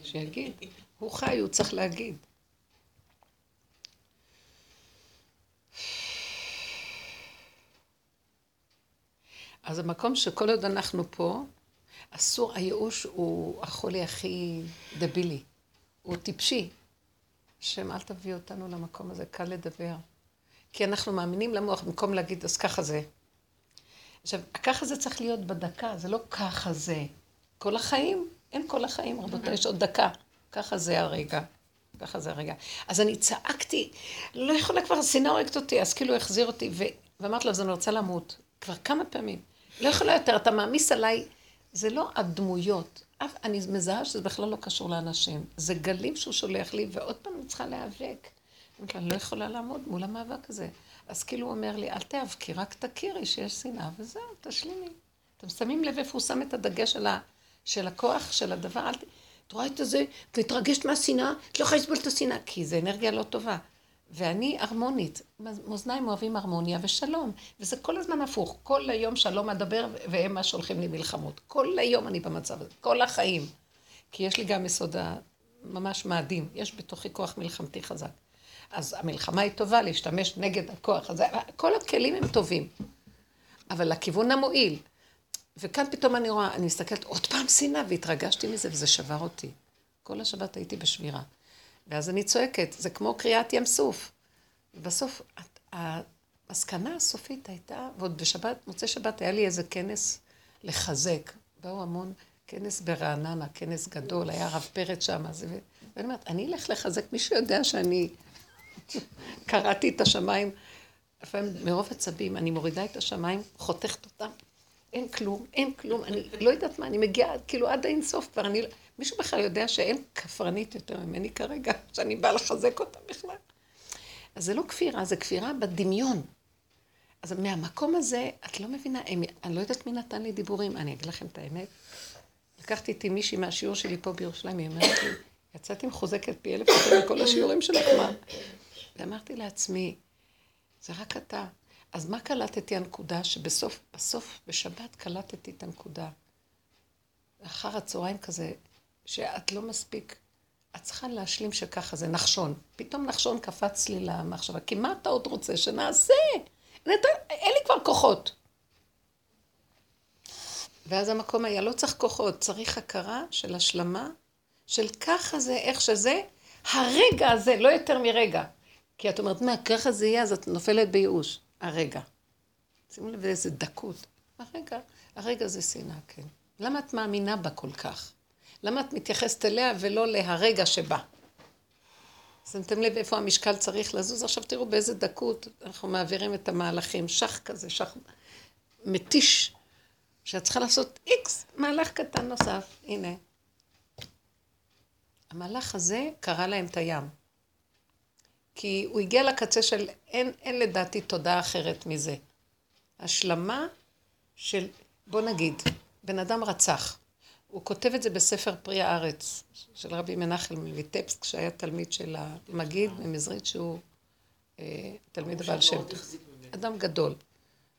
S1: שיגיד. הוא חי, הוא צריך להגיד. אז המקום שכל עוד אנחנו פה, אסור, הייאוש הוא החולי הכי דבילי. הוא טיפשי. השם, אל תביא אותנו למקום הזה, קל לדבר. כי אנחנו מאמינים למוח, במקום להגיד, אז ככה זה. עכשיו, ככה זה צריך להיות בדקה, זה לא ככה זה. כל החיים, אין כל החיים, רבותיי, יש עוד דקה. ככה זה הרגע. ככה זה הרגע. אז אני צעקתי, לא יכולה כבר, השנאה הורגת אותי, אז כאילו החזיר אותי, ו... ואמרתי לו, אז אני רוצה למות. כבר כמה פעמים. לא יכולה יותר, אתה מעמיס עליי, זה לא הדמויות. אף, אני מזהה שזה בכלל לא קשור לאנשים. זה גלים שהוא שולח לי, ועוד פעם אני צריכה להיאבק. אני לא יכולה לעמוד מול המאבק הזה. אז כאילו הוא אומר לי, אל תיאבקי, רק תכירי שיש שנאה, וזהו, תשלימי. אתם שמים לב איפה הוא שם את הדגש של, ה, של הכוח, של הדבר, אל ת... את רואה את זה, את מתרגשת מהשנאה, את לא יכולה לסבול את השנאה, כי זה אנרגיה לא טובה. ואני הרמונית, מאזניים אוהבים הרמוניה ושלום, וזה כל הזמן הפוך, כל היום שלום אדבר והם מה שהולכים לי מלחמות, כל היום אני במצב הזה, כל החיים, כי יש לי גם יסוד ממש מאדים, יש בתוכי כוח מלחמתי חזק. אז המלחמה היא טובה להשתמש נגד הכוח הזה, כל הכלים הם טובים, אבל לכיוון המועיל. וכאן פתאום אני רואה, אני מסתכלת עוד פעם שנאה, והתרגשתי מזה, וזה שבר אותי. כל השבת הייתי בשבירה. ואז אני צועקת, זה כמו קריאת ים סוף. ובסוף, המסקנה הסופית הייתה, ועוד בשבת, מוצאי שבת היה לי איזה כנס לחזק. באו המון, כנס ברעננה, כנס גדול, היה הרב פרץ שם, ואני אומרת, אני אלך לחזק, מישהו יודע שאני קראתי את השמיים, לפעמים מרוב עצבים, אני מורידה את השמיים, חותכת אותם, אין כלום, אין כלום, אני לא יודעת מה, אני מגיעה כאילו עד האינסוף כבר, אני... מישהו בכלל יודע שאין כפרנית יותר ממני כרגע, שאני באה לחזק אותה בכלל. אז זה לא כפירה, זה כפירה בדמיון. אז מהמקום הזה, את לא מבינה, הם, אני לא יודעת מי נתן לי דיבורים, אני אגיד לכם את האמת. לקחתי איתי מישהי מהשיעור שלי פה בירושלים, היא אומרת לי, יצאתי מחוזקת פי אלף יותר מכל השיעורים שלך, מה? ואמרתי לעצמי, זה רק אתה. אז מה קלטתי הנקודה שבסוף, בסוף, בשבת קלטתי את הנקודה. אחר הצהריים כזה, שאת לא מספיק, את צריכה להשלים שככה זה נחשון. פתאום נחשון קפץ לי למחשבה, כי מה אתה עוד רוצה שנעשה? אין לי כבר כוחות. ואז המקום היה, לא צריך כוחות, צריך הכרה של השלמה, של ככה זה, איך שזה, הרגע הזה, לא יותר מרגע. כי את אומרת, מה, ככה זה יהיה, אז את נופלת בייאוש. הרגע. שימו לב איזה דקות. הרגע, הרגע זה שנאה, כן. למה את מאמינה בה כל כך? למה את מתייחסת אליה ולא להרגע שבא? שמתם לב איפה המשקל צריך לזוז? עכשיו תראו באיזה דקות אנחנו מעבירים את המהלכים. שח כזה, שח מתיש, שאת צריכה לעשות איקס, מהלך קטן נוסף. הנה. המהלך הזה קרא להם את הים. כי הוא הגיע לקצה של אין, אין לדעתי תודה אחרת מזה. השלמה של, בוא נגיד, בן אדם רצח. הוא כותב את זה בספר פרי הארץ של רבי מנחם מליטפסק, שהיה תלמיד של המגיד ממזרית, שהוא אה, תלמיד הבעל שם אדם גדול.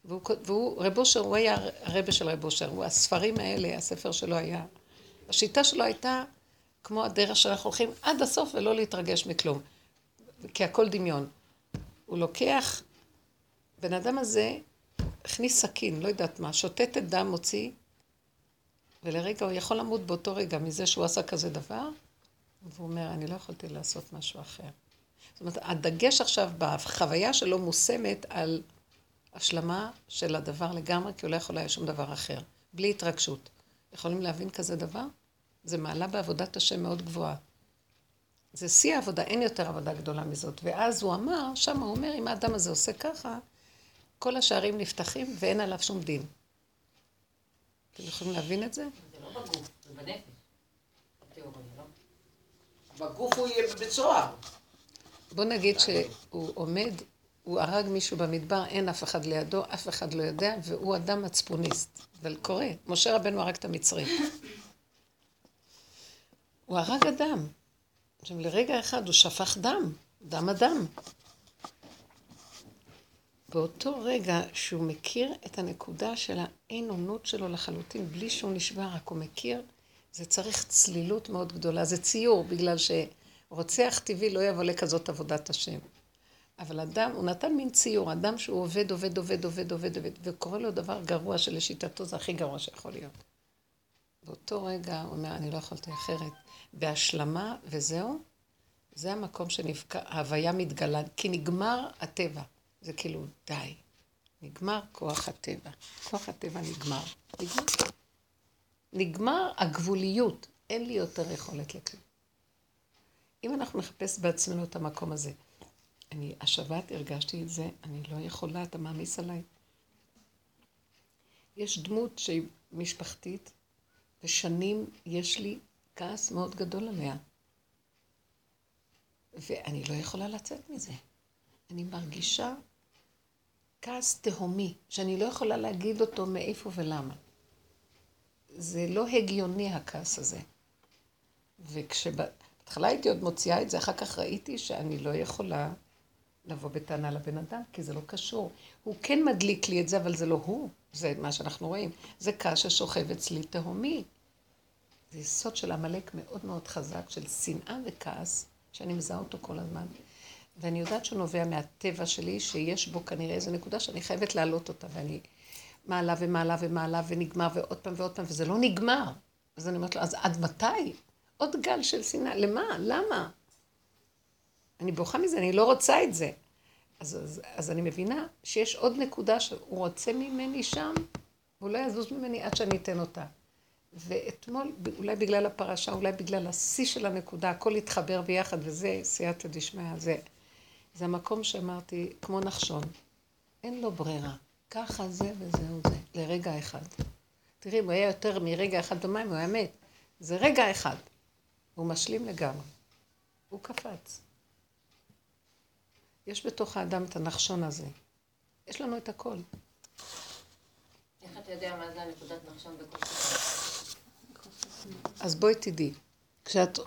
S1: והוא, והוא רב אושר, הוא היה הרבה של רב אושר. הספרים האלה, הספר שלו היה... השיטה שלו הייתה כמו הדרך שאנחנו הולכים עד הסוף ולא להתרגש מכלום. כי הכל דמיון. הוא לוקח, בן אדם הזה הכניס סכין, לא יודעת מה, שוטטת דם מוציא, ולרגע הוא יכול למות באותו רגע מזה שהוא עשה כזה דבר, והוא אומר, אני לא יכולתי לעשות משהו אחר. זאת אומרת, הדגש עכשיו בחוויה שלו מושמת על השלמה של הדבר לגמרי, כי הוא לא יכול היה שום דבר אחר, בלי התרגשות. יכולים להבין כזה דבר? זה מעלה בעבודת השם מאוד גבוהה. זה שיא העבודה, אין יותר עבודה גדולה מזאת. ואז הוא אמר, שם הוא אומר, אם האדם הזה עושה ככה, כל השערים נפתחים ואין עליו שום דין. אתם יכולים להבין את זה?
S4: זה לא בגוף, זה בנפש. לא?
S2: בגוף הוא יהיה בבית סוהר.
S1: בוא נגיד שהוא עומד, הוא הרג מישהו במדבר, אין אף אחד לידו, אף אחד לא יודע, והוא אדם מצפוניסט. אבל קורה, משה רבנו הרג את המצרי. הוא הרג אדם. עכשיו, לרגע אחד הוא שפך דם, דם אדם. באותו רגע שהוא מכיר את הנקודה של האין אונות שלו לחלוטין, בלי שהוא נשבע, רק הוא מכיר, זה צריך צלילות מאוד גדולה. זה ציור, בגלל שרוצח טבעי לא יבוא לכזאת עבודת השם. אבל אדם, הוא נתן מין ציור, אדם שהוא עובד, עובד, עובד, עובד, עובד, עובד, וקורה לו דבר גרוע שלשיטתו זה הכי גרוע שיכול להיות. באותו רגע הוא אומר, אני לא יכולתי אחרת. בהשלמה, וזהו, זה המקום שנבקע, ההוויה מתגלה, כי נגמר הטבע. זה כאילו, די. נגמר כוח הטבע. כוח הטבע נגמר. נגמר. נגמר הגבוליות. אין לי יותר יכולת לכלום. אם אנחנו נחפש בעצמנו את המקום הזה, אני השבת הרגשתי את זה, אני לא יכולה, אתה מעמיס עליי. יש דמות שהיא משפחתית, ושנים יש לי כעס מאוד גדול עליה. ואני לא יכולה לצאת מזה. אני מרגישה כעס תהומי, שאני לא יכולה להגיד אותו מאיפה ולמה. זה לא הגיוני הכעס הזה. וכשבהתחלה הייתי עוד מוציאה את זה, אחר כך ראיתי שאני לא יכולה לבוא בטענה לבן אדם, כי זה לא קשור. הוא כן מדליק לי את זה, אבל זה לא הוא, זה מה שאנחנו רואים. זה כעס ששוכב אצלי תהומי. זה יסוד של עמלק מאוד מאוד חזק, של שנאה וכעס, שאני מזהה אותו כל הזמן. ואני יודעת שהוא נובע מהטבע שלי, שיש בו כנראה איזו נקודה שאני חייבת להעלות אותה, ואני מעלה ומעלה ומעלה ונגמר ועוד פעם ועוד פעם, וזה לא נגמר. אז אני אומרת לו, אז עד מתי? עוד גל של שנאה. למה? למה? אני בוכה מזה, אני לא רוצה את זה. אז, אז, אז אני מבינה שיש עוד נקודה שהוא רוצה ממני שם, והוא לא יזוז ממני עד שאני אתן אותה. ואתמול, אולי בגלל הפרשה, אולי בגלל השיא של הנקודה, הכל התחבר ביחד, וזה סייעתא דשמיא, זה, זה המקום שאמרתי, כמו נחשון, אין לו ברירה, ככה זה וזהו זה, לרגע אחד. תראי, אם הוא היה יותר מרגע אחד במים, הוא היה מת. זה רגע אחד. הוא משלים לגמרי. הוא קפץ. יש בתוך האדם את הנחשון הזה. יש לנו את הכל.
S4: איך אתה יודע מה זה הנקודת נחשון בכל
S1: אז בואי תדעי, כשאת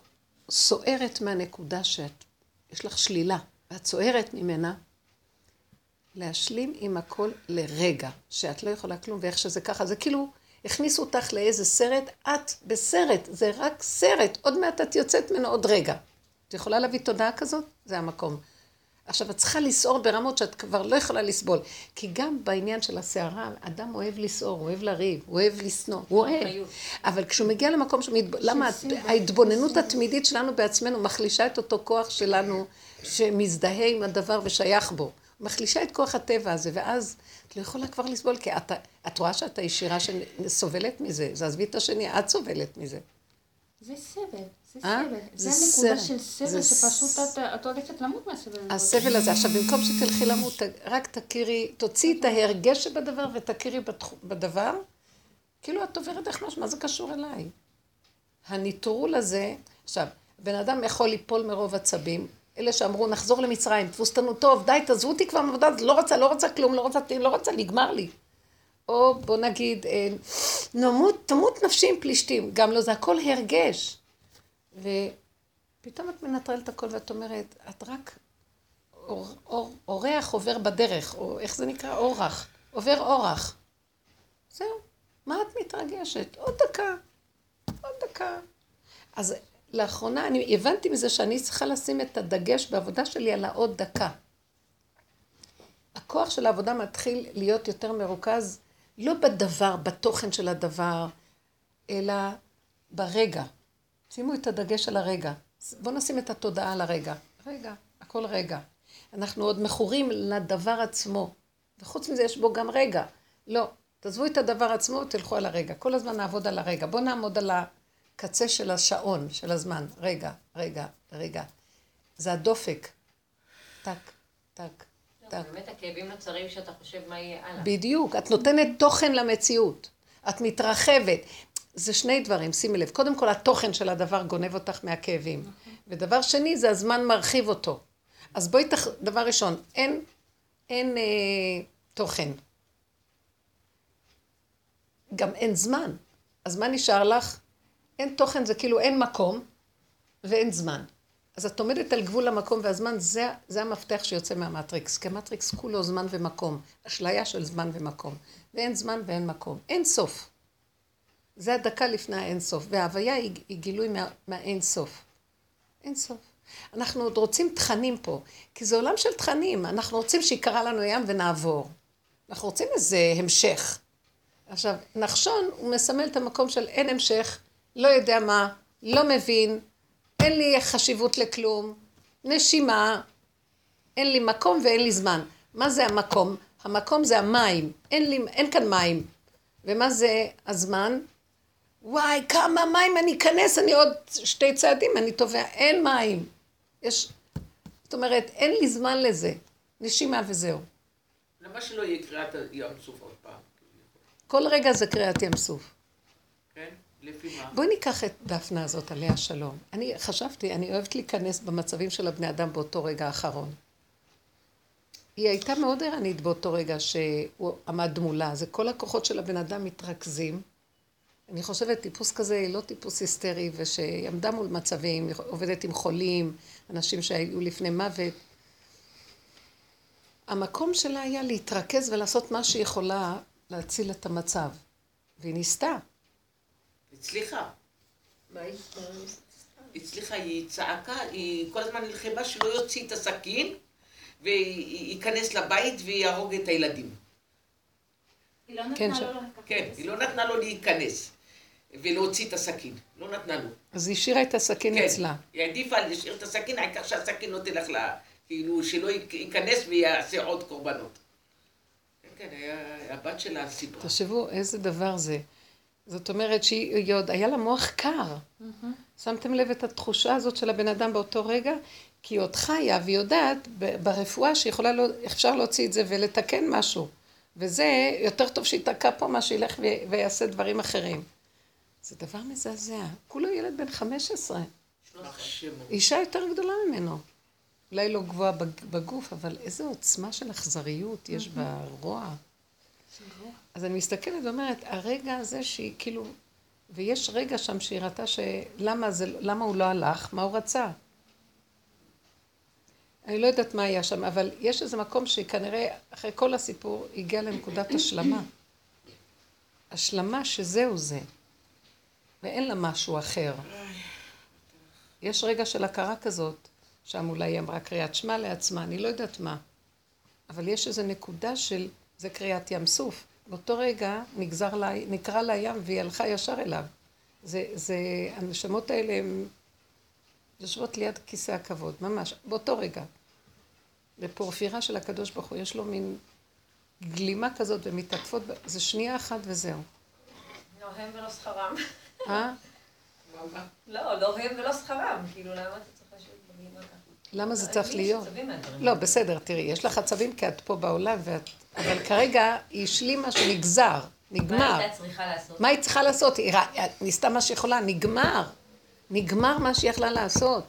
S1: סוערת מהנקודה שאת, יש לך שלילה, ואת סוערת ממנה, להשלים עם הכל לרגע, שאת לא יכולה כלום, ואיך שזה ככה, זה כאילו, הכניסו אותך לאיזה סרט, את בסרט, זה רק סרט, עוד מעט את יוצאת ממנו עוד רגע. את יכולה להביא תודעה כזאת? זה המקום. עכשיו, את צריכה לסעור ברמות שאת כבר לא יכולה לסבול. כי גם בעניין של הסערה, אדם אוהב לסעור, אוהב לריב, אוהב לשנוא, הוא אוהב. אבל כשהוא מגיע למקום שמתב... למה ההתבוננות התמידית שלנו בעצמנו מחלישה את אותו כוח שלנו שמזדהה עם הדבר ושייך בו. מחלישה את כוח הטבע הזה, ואז את לא יכולה כבר לסבול, כי את, את רואה שאת הישירה שסובלת מזה, אז עזבי את השני, את סובלת מזה.
S5: זה סבל, זה
S1: אה?
S5: סבל.
S1: זה
S5: זה נקודה
S1: סבל.
S5: של
S1: זה
S5: סבל שפשוט את- את הולכת למות מהסבל הזה.
S1: הסבל הזה, עכשיו במקום שתלכי למות, רק תכירי, תוציאי את ההרגש שבדבר ותכירי בדבר, כאילו את עוברת דרך משהו, מה זה קשור אליי? הניטרול הזה, עכשיו, בן אדם יכול ליפול מרוב עצבים, אלה שאמרו נחזור למצרים, תבוסתנו טוב, די, תעזבו אותי כבר מעבודה, לא רוצה, לא רוצה כלום, לא רוצה, לא רוצה, נגמר לי. או בוא נגיד, אה, נמות, תמות נפשי עם פלישתים, גם לא, זה הכל הרגש. ופתאום את מנטרלת הכל ואת אומרת, את רק אור, אור, אורח עובר בדרך, או איך זה נקרא? אורח. עובר אורח. זהו. מה את מתרגשת? עוד דקה. עוד דקה. אז לאחרונה אני הבנתי מזה שאני צריכה לשים את הדגש בעבודה שלי על העוד דקה. הכוח של העבודה מתחיל להיות יותר מרוכז לא בדבר, בתוכן של הדבר, אלא ברגע. שימו את הדגש על הרגע. בואו נשים את התודעה על הרגע. רגע, הכל רגע. אנחנו עוד מכורים לדבר עצמו, וחוץ מזה יש בו גם רגע. לא, תעזבו את הדבר עצמו ותלכו על הרגע. כל הזמן נעבוד על הרגע. בואו נעמוד על הקצה של השעון, של הזמן. רגע, רגע, רגע. זה הדופק. טק, טק, טק.
S4: באמת הכאבים נוצרים שאתה חושב מה יהיה הלאה.
S1: בדיוק, את נותנת תוכן למציאות, את מתרחבת. זה שני דברים, שימי לב. קודם כל, התוכן של הדבר גונב אותך מהכאבים. ודבר שני, זה הזמן מרחיב אותו. אז בואי, תח... דבר ראשון, אין, אין אה, תוכן. גם אין זמן. אז מה נשאר לך? אין תוכן, זה כאילו אין מקום ואין זמן. אז את עומדת על גבול המקום והזמן, זה, זה המפתח שיוצא מהמטריקס. כי המטריקס כולו זמן ומקום. אשליה של זמן ומקום. ואין זמן ואין מקום. אין סוף. זה הדקה לפני האין סוף. וההוויה היא, היא גילוי מה, מהאין סוף. אין סוף. אנחנו עוד רוצים תכנים פה, כי זה עולם של תכנים. אנחנו רוצים שיקרא לנו ים ונעבור. אנחנו רוצים איזה המשך. עכשיו, נחשון הוא מסמל את המקום של אין המשך, לא יודע מה, לא מבין, אין לי חשיבות לכלום, נשימה, אין לי מקום ואין לי זמן. מה זה המקום? המקום זה המים, אין, לי, אין כאן מים. ומה זה הזמן? וואי, כמה מים אני אכנס, אני עוד שתי צעדים, אני טובע, אין מים. יש, זאת אומרת, אין לי זמן לזה. נשימה וזהו.
S2: למה שלא יהיה קריאת ים סוף עוד פעם?
S1: כל רגע זה קריאת ים סוף.
S2: כן? לפי מה?
S1: בואי ניקח את דפנה הזאת, עליה שלום. אני חשבתי, אני אוהבת להיכנס במצבים של הבני אדם באותו רגע האחרון. היא הייתה מאוד ערנית באותו רגע שהוא עמד מולה. זה כל הכוחות של הבן אדם מתרכזים. אני חושבת, טיפוס כזה היא לא טיפוס היסטרי, ושהיא עמדה מול מצבים, עובדת עם חולים, אנשים שהיו לפני מוות. המקום שלה היה להתרכז ולעשות מה שהיא יכולה להציל את המצב. והיא ניסתה.
S2: הצליחה.
S3: מה היא?
S2: הצליחה, היא צעקה, היא כל הזמן נלחמה שלא יוציא את הסכין וייכנס לבית ויהרוג את הילדים.
S5: היא לא
S1: כן,
S5: נתנה
S1: ש-
S5: לו לקחת.
S2: כן, היא לא נתנה לו להיכנס ולהוציא את הסכין. לא נתנה לו.
S1: אז היא השאירה את הסכין
S2: כן,
S1: אצלה.
S2: היא העדיפה להשאיר את הסכין, העיקר שהסכין לא תלך לה, כאילו שלא ייכנס ויעשה עוד קורבנות. כן, כן, היה, הבת שלה סיפרה.
S1: תחשבו איזה דבר זה. זאת אומרת שהיא היא עוד, היה לה מוח קר. שמתם לב את התחושה הזאת של הבן אדם באותו רגע? כי היא עוד חיה והיא יודעת ברפואה שיכולה, לא, אפשר להוציא את זה ולתקן משהו. וזה יותר טוב שייתקע פה מה שילך ויעשה דברים אחרים. זה דבר מזעזע. כולו ילד בן 15.
S2: מחשב.
S1: אישה יותר גדולה ממנו. אולי לא גבוהה בג- בגוף, אבל איזו עוצמה של אכזריות יש ברוע. אז אני מסתכלת ואומרת, הרגע הזה שהיא כאילו, ויש רגע שם שהיא ראתה שלמה זה, למה הוא לא הלך, מה הוא רצה. אני לא יודעת מה היה שם, אבל יש איזה מקום שכנראה אחרי כל הסיפור הגיע לנקודת השלמה. השלמה שזהו זה, ואין לה משהו אחר. יש רגע של הכרה כזאת, שם אולי היא אמרה קריאת שמע לעצמה, אני לא יודעת מה. אבל יש איזו נקודה של, זה קריאת ים סוף. באותו רגע נגזר לה, נקרא לה ים והיא הלכה ישר אליו. זה, זה, הנשמות האלה הן יושבות ליד כיסא הכבוד, ממש, באותו רגע. בפורפירה של הקדוש ברוך הוא, יש לו מין גלימה כזאת ומתעטפות, זה שנייה אחת וזהו.
S4: לא הם ולא שכרם.
S1: אה?
S4: לא, לא הם ולא שכרם. כאילו, למה אתה צריך לשבת בגלימה ככה?
S1: למה זה צריך להיות? לא. בסדר, תראי, יש לך עצבים כי את פה בעולם, ואת... אבל כרגע היא השלימה שנגזר,
S4: מה
S1: נגמר.
S4: הייתה צריכה לעשות?
S1: מה היא צריכה לעשות? היא ר- ניסתה מה שיכולה, נגמר. נגמר מה שהיא יכלה לעשות.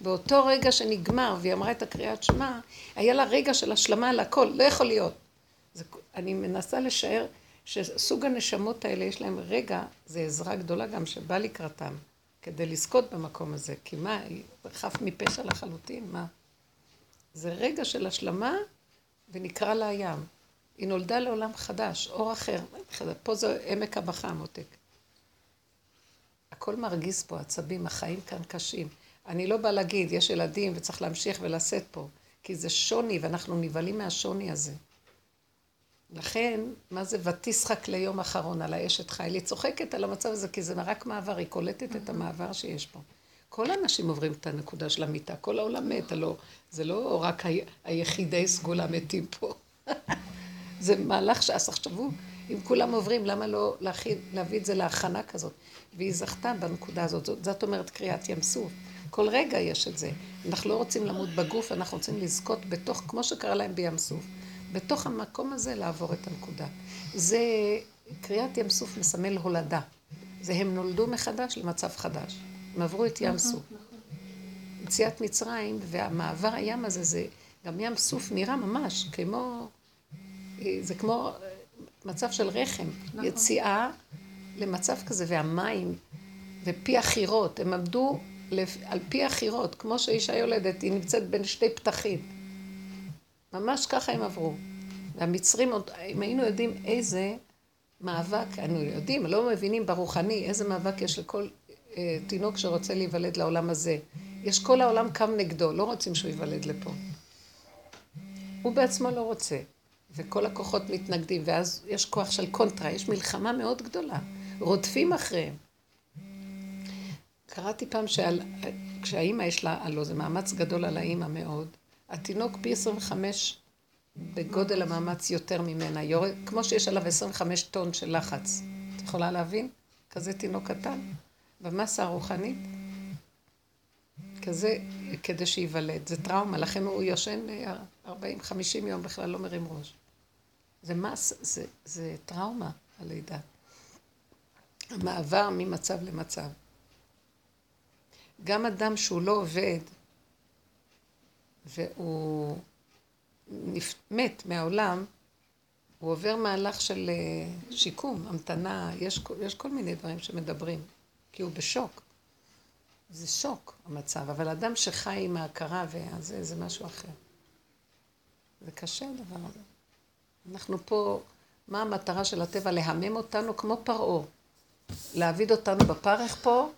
S1: באותו רגע שנגמר, והיא אמרה את הקריאת שמע, היה לה רגע של השלמה על הכל, לא יכול להיות. זה, אני מנסה לשער שסוג הנשמות האלה יש להם רגע, זה עזרה גדולה גם שבא לקראתם, כדי לזכות במקום הזה. כי מה, היא חף מפשע לחלוטין, מה? זה רגע של השלמה ונקרא לה הים. היא נולדה לעולם חדש, אור אחר. פה זה עמק הבכה, מותק. הכל מרגיז פה, עצבים, החיים כאן קשים. אני לא באה להגיד, יש ילדים וצריך להמשיך ולשאת פה, כי זה שוני ואנחנו נבהלים מהשוני הזה. לכן, מה זה ותשחק ליום אחרון על האשת חיל? היא צוחקת על המצב הזה, כי זה רק מעבר, היא קולטת את המעבר שיש פה. כל האנשים עוברים את הנקודה של המיטה, כל העולם מת, הלא, זה לא רק ה- היחידי סגולה מתים פה. זה מהלך שאז תחשבו, אם כולם עוברים, למה לא להכין, להביא את זה להכנה כזאת? והיא זכתה בנקודה הזאת, זאת, זאת אומרת קריאת ים סוף. כל רגע יש את זה. אנחנו לא רוצים למות בגוף, אנחנו רוצים לזכות בתוך, כמו שקרה להם בים סוף, בתוך המקום הזה לעבור את הנקודה. זה, קריאת ים סוף מסמל הולדה. זה הם נולדו מחדש למצב חדש. הם עברו את ים סוף. יציאת מצרים והמעבר הים הזה, זה גם ים סוף נראה ממש כמו, זה כמו מצב של רחם,
S5: נכון.
S1: יציאה למצב כזה, והמים ופי החירות, הם עמדו על פי החירות, כמו שאישה יולדת, היא נמצאת בין שתי פתחים. ממש ככה הם עברו. והמצרים, עוד- אם היינו יודעים איזה מאבק, אנו יודעים, לא מבינים ברוחני, איזה מאבק יש לכל אה, תינוק שרוצה להיוולד לעולם הזה. יש כל העולם קם נגדו, לא רוצים שהוא ייוולד לפה. הוא בעצמו לא רוצה, וכל הכוחות מתנגדים, ואז יש כוח של קונטרה, יש מלחמה מאוד גדולה, רודפים אחריהם. קראתי פעם שעל, כשהאימא יש לה, הלוא זה מאמץ גדול על האימא מאוד, התינוק פי 25 בגודל המאמץ יותר ממנה, יורד, כמו שיש עליו 25 טון של לחץ. את יכולה להבין? כזה תינוק קטן, במסה הרוחנית, כזה, כדי שייוולד. זה טראומה, לכן הוא ישן 40-50 יום, בכלל לא מרים ראש. זה מס, זה, זה טראומה, הלידה. המעבר ממצב למצב. גם אדם שהוא לא עובד, והוא נפ... מת מהעולם, הוא עובר מהלך של אה, שיקום, המתנה, יש, יש כל מיני דברים שמדברים, כי הוא בשוק. זה שוק המצב, אבל אדם שחי עם ההכרה וזה, זה משהו אחר. זה קשה הדבר הזה. אנחנו פה, מה המטרה של הטבע? להמם אותנו כמו פרעה. להעביד אותנו בפרך פה,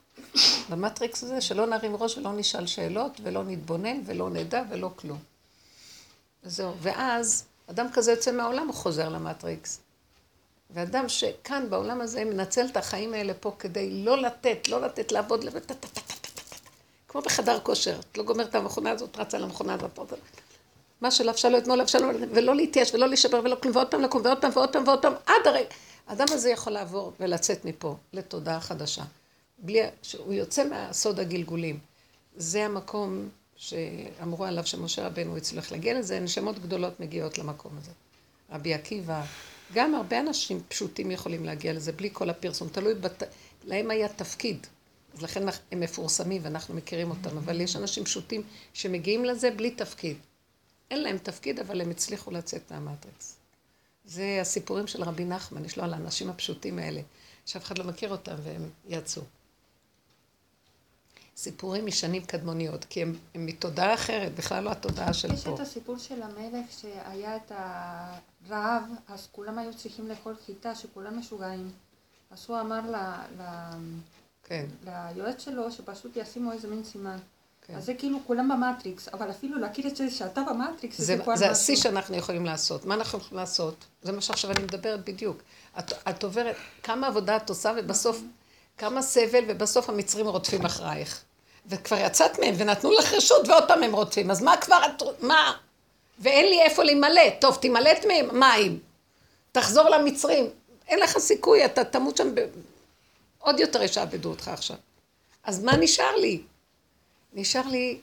S1: במטריקס הזה, שלא נרים ראש ולא נשאל שאלות, ולא נתבונן, ולא נדע, ולא כלום. וזהו. ואז, אדם כזה יוצא מהעולם, הוא חוזר למטריקס. ואדם שכאן, בעולם הזה, מנצל את החיים האלה פה כדי לא לתת, לא לתת לעבוד. כמו בחדר כושר. את לא גומרת את המכונה הזאת, רצה למכונה הזאת. מה שלבשה לו אתמול, לבשה לו, ולא להתייאש, ולא להישבר, ולא כלום, ועוד פעם לקום, ועוד פעם, ועוד פעם, ועוד פעם, עד הרגע. האדם הזה יכול לעבור ולצאת מפה לתודעה חדשה. בלי, שהוא יוצא מהסוד הגלגולים. זה המקום שאמרו עליו שמשה רבנו הצליח להגיע לזה, נשמות גדולות מגיעות למקום הזה. רבי עקיבא, גם הרבה אנשים פשוטים יכולים להגיע לזה בלי כל הפרסום, תלוי, בת... להם היה תפקיד, אז לכן הם מפורסמים ואנחנו מכירים אותם, אבל יש אנשים פשוטים שמגיעים לזה בלי תפקיד. אין להם תפקיד, אבל הם הצליחו לצאת מהמטריקס. זה הסיפורים של רבי נחמן, יש לו על האנשים הפשוטים האלה, שאף אחד לא מכיר אותם והם יצאו. סיפורים משנים קדמוניות, כי הם, הם מתודעה אחרת, בכלל לא התודעה של
S5: יש
S1: פה.
S5: את הסיפור של המלך שהיה את הרעב, אז כולם היו צריכים לאכול חיטה, שכולם משוגעים. אז הוא אמר ל, ל,
S1: כן,
S5: ליועץ שלו שפשוט ישימו איזה מין סימן. אז זה כאילו כולם במטריקס, אבל אפילו להכיר את זה שאתה במטריקס, זה,
S1: זה,
S5: כבר
S1: זה. השיא שאנחנו יכולים לעשות. מה אנחנו יכולים לעשות? זה מה שעכשיו אני מדברת בדיוק. את, את עוברת, כמה עבודה את עושה, ובסוף, כמה סבל, ובסוף המצרים רודפים אחרייך. וכבר יצאת מהם, ונתנו לך רשות, ועוד פעם הם רודפים. אז מה כבר את... מה? ואין לי איפה להימלט. טוב, תימלט מהם, מים. תחזור למצרים. אין לך סיכוי, אתה תמות שם ב... עוד יותר ישעבדו אותך עכשיו. אז מה נשאר לי? נשאר לי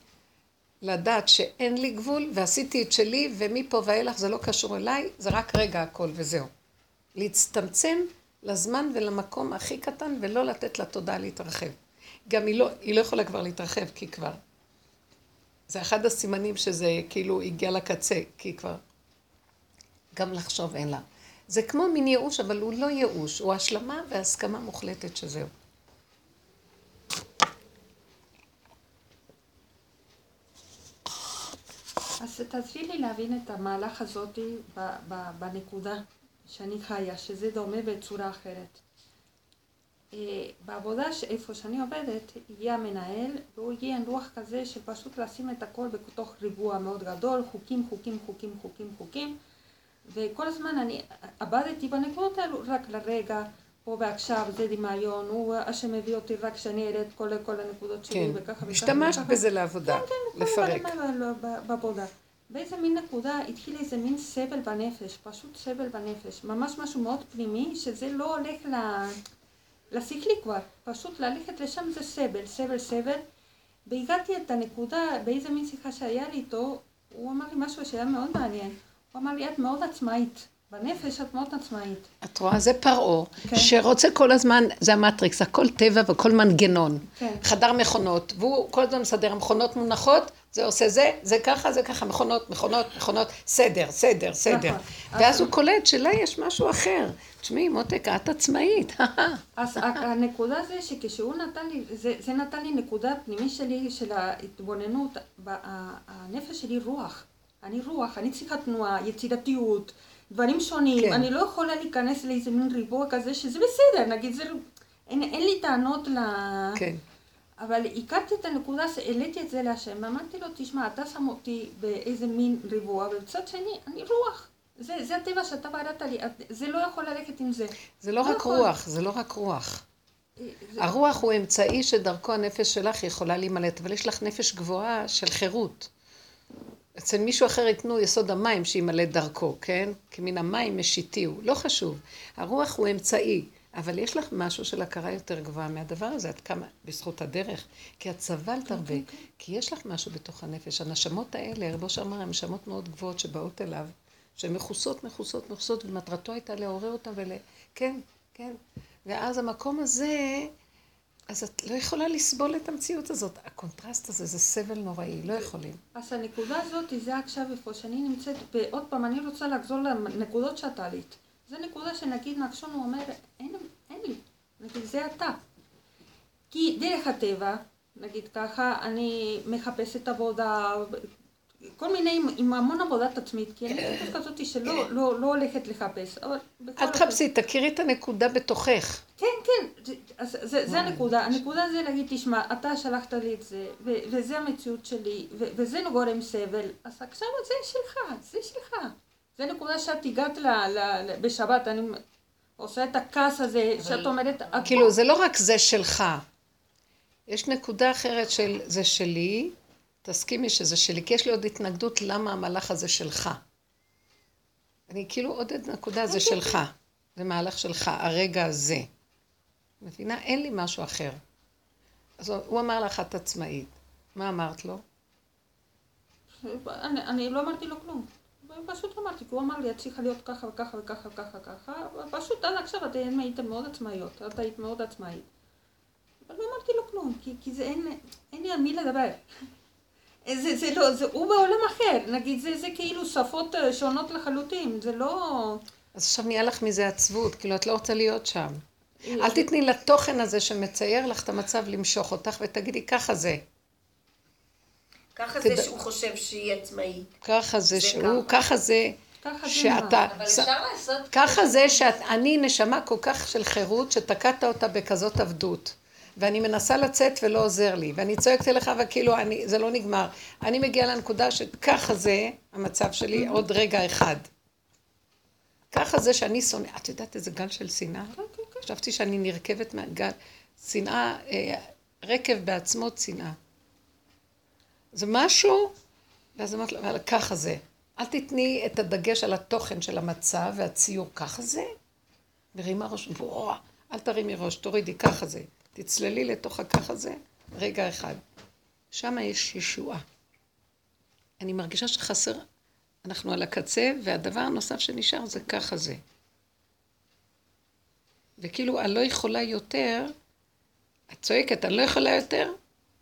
S1: לדעת שאין לי גבול, ועשיתי את שלי, ומפה ואילך זה לא קשור אליי, זה רק רגע הכל וזהו. להצטמצם לזמן ולמקום הכי קטן, ולא לתת לתודעה להתרחב. גם היא לא, היא לא יכולה כבר להתרחב, כי כבר... זה אחד הסימנים שזה כאילו הגיע לקצה, כי כבר... גם לחשוב אין לה. זה כמו מין ייאוש, אבל הוא לא ייאוש, הוא השלמה והסכמה מוחלטת שזהו.
S5: אז תעזרי לי להבין את המהלך הזאת בנקודה שאני חיה, שזה דומה בצורה אחרת. אה, בעבודה איפה שאני עובדת, הגיע המנהל, והוא הגיע עם רוח כזה של פשוט לשים את הכל בתוך ריבוע מאוד גדול, חוקים, חוקים, חוקים, חוקים, חוקים, וכל הזמן אני עבדתי בנקודות האלו רק לרגע, פה ועכשיו, זה דמיון, הוא השם מביא אותי רק כשאני אראה את כל, כל הנקודות שלי,
S1: כן,
S5: וככה וככה.
S1: השתמשת
S5: וככה.
S1: בזה לעבודה,
S5: כן, כן,
S1: לפרק.
S5: האלה ב- בעבודה. באיזה מין נקודה התחיל איזה מין סבל בנפש, פשוט סבל בנפש, ממש משהו מאוד פנימי, שזה לא הולך ל... לשכלי כבר, פשוט ללכת לשם זה סבל, סבל, סבל. והגעתי את הנקודה, באיזה מין שיחה שהיה לי איתו, הוא אמר לי משהו שהיה מאוד מעניין. הוא אמר לי, את מאוד עצמאית. בנפש את מאוד עצמאית.
S1: את רואה? זה פרעה,
S5: כן.
S1: שרוצה כל הזמן, זה המטריקס, הכל טבע וכל מנגנון.
S5: כן.
S1: חדר מכונות, והוא כל הזמן מסדר מכונות מונחות, זה עושה זה, זה ככה, זה ככה, מכונות, מכונות, מכונות, סדר, סדר, סדר.
S5: נכון.
S1: ואז
S5: אז-
S1: הוא קולט שלה יש משהו אחר. תשמעי, מותק, את עצמאית.
S5: אז הנקודה זה שכשהוא נתן לי, זה, זה נתן לי נקודה פנימית שלי של ההתבוננות, הנפש שלי רוח. אני רוח, אני צריכה תנועה, יצירתיות, דברים שונים.
S1: כן.
S5: אני לא יכולה להיכנס לאיזה מין ריבוע כזה שזה בסדר, נגיד, זה, אין, אין לי טענות ל...
S1: כן.
S5: אבל הכרתי את הנקודה, העליתי את זה להשם, ואמרתי לו, תשמע, אתה שם אותי באיזה מין ריבוע, ובצד שני, אני רוח. זה, זה הטבע שאתה בראת לי, זה לא יכול ללכת עם זה.
S1: זה לא רק
S5: יכול.
S1: רוח, זה לא רק רוח.
S5: זה-
S1: הרוח הוא אמצעי שדרכו הנפש שלך יכולה להימלט, אבל יש לך נפש גבוהה של חירות. אצל מישהו אחר ייתנו יסוד המים שימלא דרכו, כן? כי מן המים משיתיהו. לא חשוב. הרוח הוא אמצעי, אבל יש לך משהו של הכרה יותר גבוהה מהדבר הזה. את כמה, בזכות הדרך. כי את סבלת הרבה. כי יש לך משהו בתוך הנפש. הנשמות האלה, רבו שאמר, הן נשמות מאוד גבוהות שבאות אליו, שהן מכוסות, מכוסות, מכוסות, ומטרתו הייתה לעורר אותן ול... כן, כן. ואז המקום הזה... אז את לא יכולה לסבול את המציאות הזאת. הקונטרסט הזה זה סבל נוראי, לא יכולים.
S5: אז הנקודה הזאת זה עכשיו איפה שאני נמצאת, ועוד פעם, אני רוצה לחזור לנקודות שאת עלית. זה נקודה שנגיד נחשון הוא אומר, אין, אין לי, נגיד זה אתה. כי דרך הטבע, נגיד ככה, אני מחפשת עבודה, כל מיני, עם, עם המון עבודת עצמית, כי אני נקודה כזאת שלא לא, לא הולכת לחפש, אבל...
S1: אל תחפשי, תכירי את הנקודה בתוכך.
S5: כן, כן, זה, אז זה, זה הנקודה. הנקודה זה להגיד, תשמע, אתה שלחת לי את זה, ו- וזה המציאות שלי, ו- וזה גורם סבל, אז עכשיו זה שלך, זה שלך. זה נקודה שאת הגעת ל- ל- ל- בשבת, אני עושה את הכעס הזה, שאת אומרת, את
S1: כאילו, זה לא רק זה שלך. יש נקודה אחרת של זה שלי, תסכימי שזה שלי, כי יש לי עוד התנגדות למה המהלך הזה שלך. אני כאילו עוד נקודה זה שלך. זה מהלך שלך, הרגע הזה. מבינה? אין לי משהו אחר. אז הוא- אמר לך, את עצמאית. מה אמרת לו?
S5: אני, אני לא אמרתי לו כלום. פשוט אמרתי, כי הוא אמר לי, את צריכה להיות ככה וככה וככה וככה וככה, פשוט עד עכשיו אתן הייתם מאוד עצמאיות, את היית מאוד עצמאית. אבל לא אמרתי לו כלום, כי, כי זה אין, אין לי על מי לדבר. זה, זה לא, זה, הוא בעולם אחר, נגיד, זה, זה כאילו שפות אה, שונות לחלוטין, זה לא...
S1: אז עכשיו נהיה לך מזה עצבות, כאילו את לא רוצה להיות שם. אל תתני לתוכן הזה שמצייר לך את המצב למשוך אותך ותגידי ככה זה.
S3: ככה זה שהוא חושב שהיא עצמאית.
S1: ככה זה
S3: זה
S1: שהוא,
S3: ככה.
S1: ככה זה שאתה,
S4: אבל
S1: ש-
S4: אפשר לעשות...
S1: ככה זה שאת, אני נשמה כל כך של חירות שתקעת אותה בכזאת עבדות. ואני מנסה לצאת ולא עוזר לי, ואני צועקת אליך וכאילו אני, זה לא נגמר. אני מגיעה לנקודה שככה זה המצב שלי עוד רגע אחד. ככה זה שאני שונא, את יודעת איזה גל של שנאה? כן, כן, כן. חשבתי שאני נרכבת מהגל, שנאה, אה, רקב בעצמות שנאה. זה משהו, ואז אמרתי לו, ככה זה. אל תתני את הדגש על התוכן של המצב והציור, ככה זה. מרימה ראש, בואו, אל תרימי ראש, תורידי, ככה זה. תצללי לתוך הככה זה, רגע אחד. שם יש ישועה. אני מרגישה שחסר, אנחנו על הקצה, והדבר הנוסף שנשאר זה ככה זה. וכאילו, אני לא יכולה יותר, את צועקת, אני לא יכולה יותר,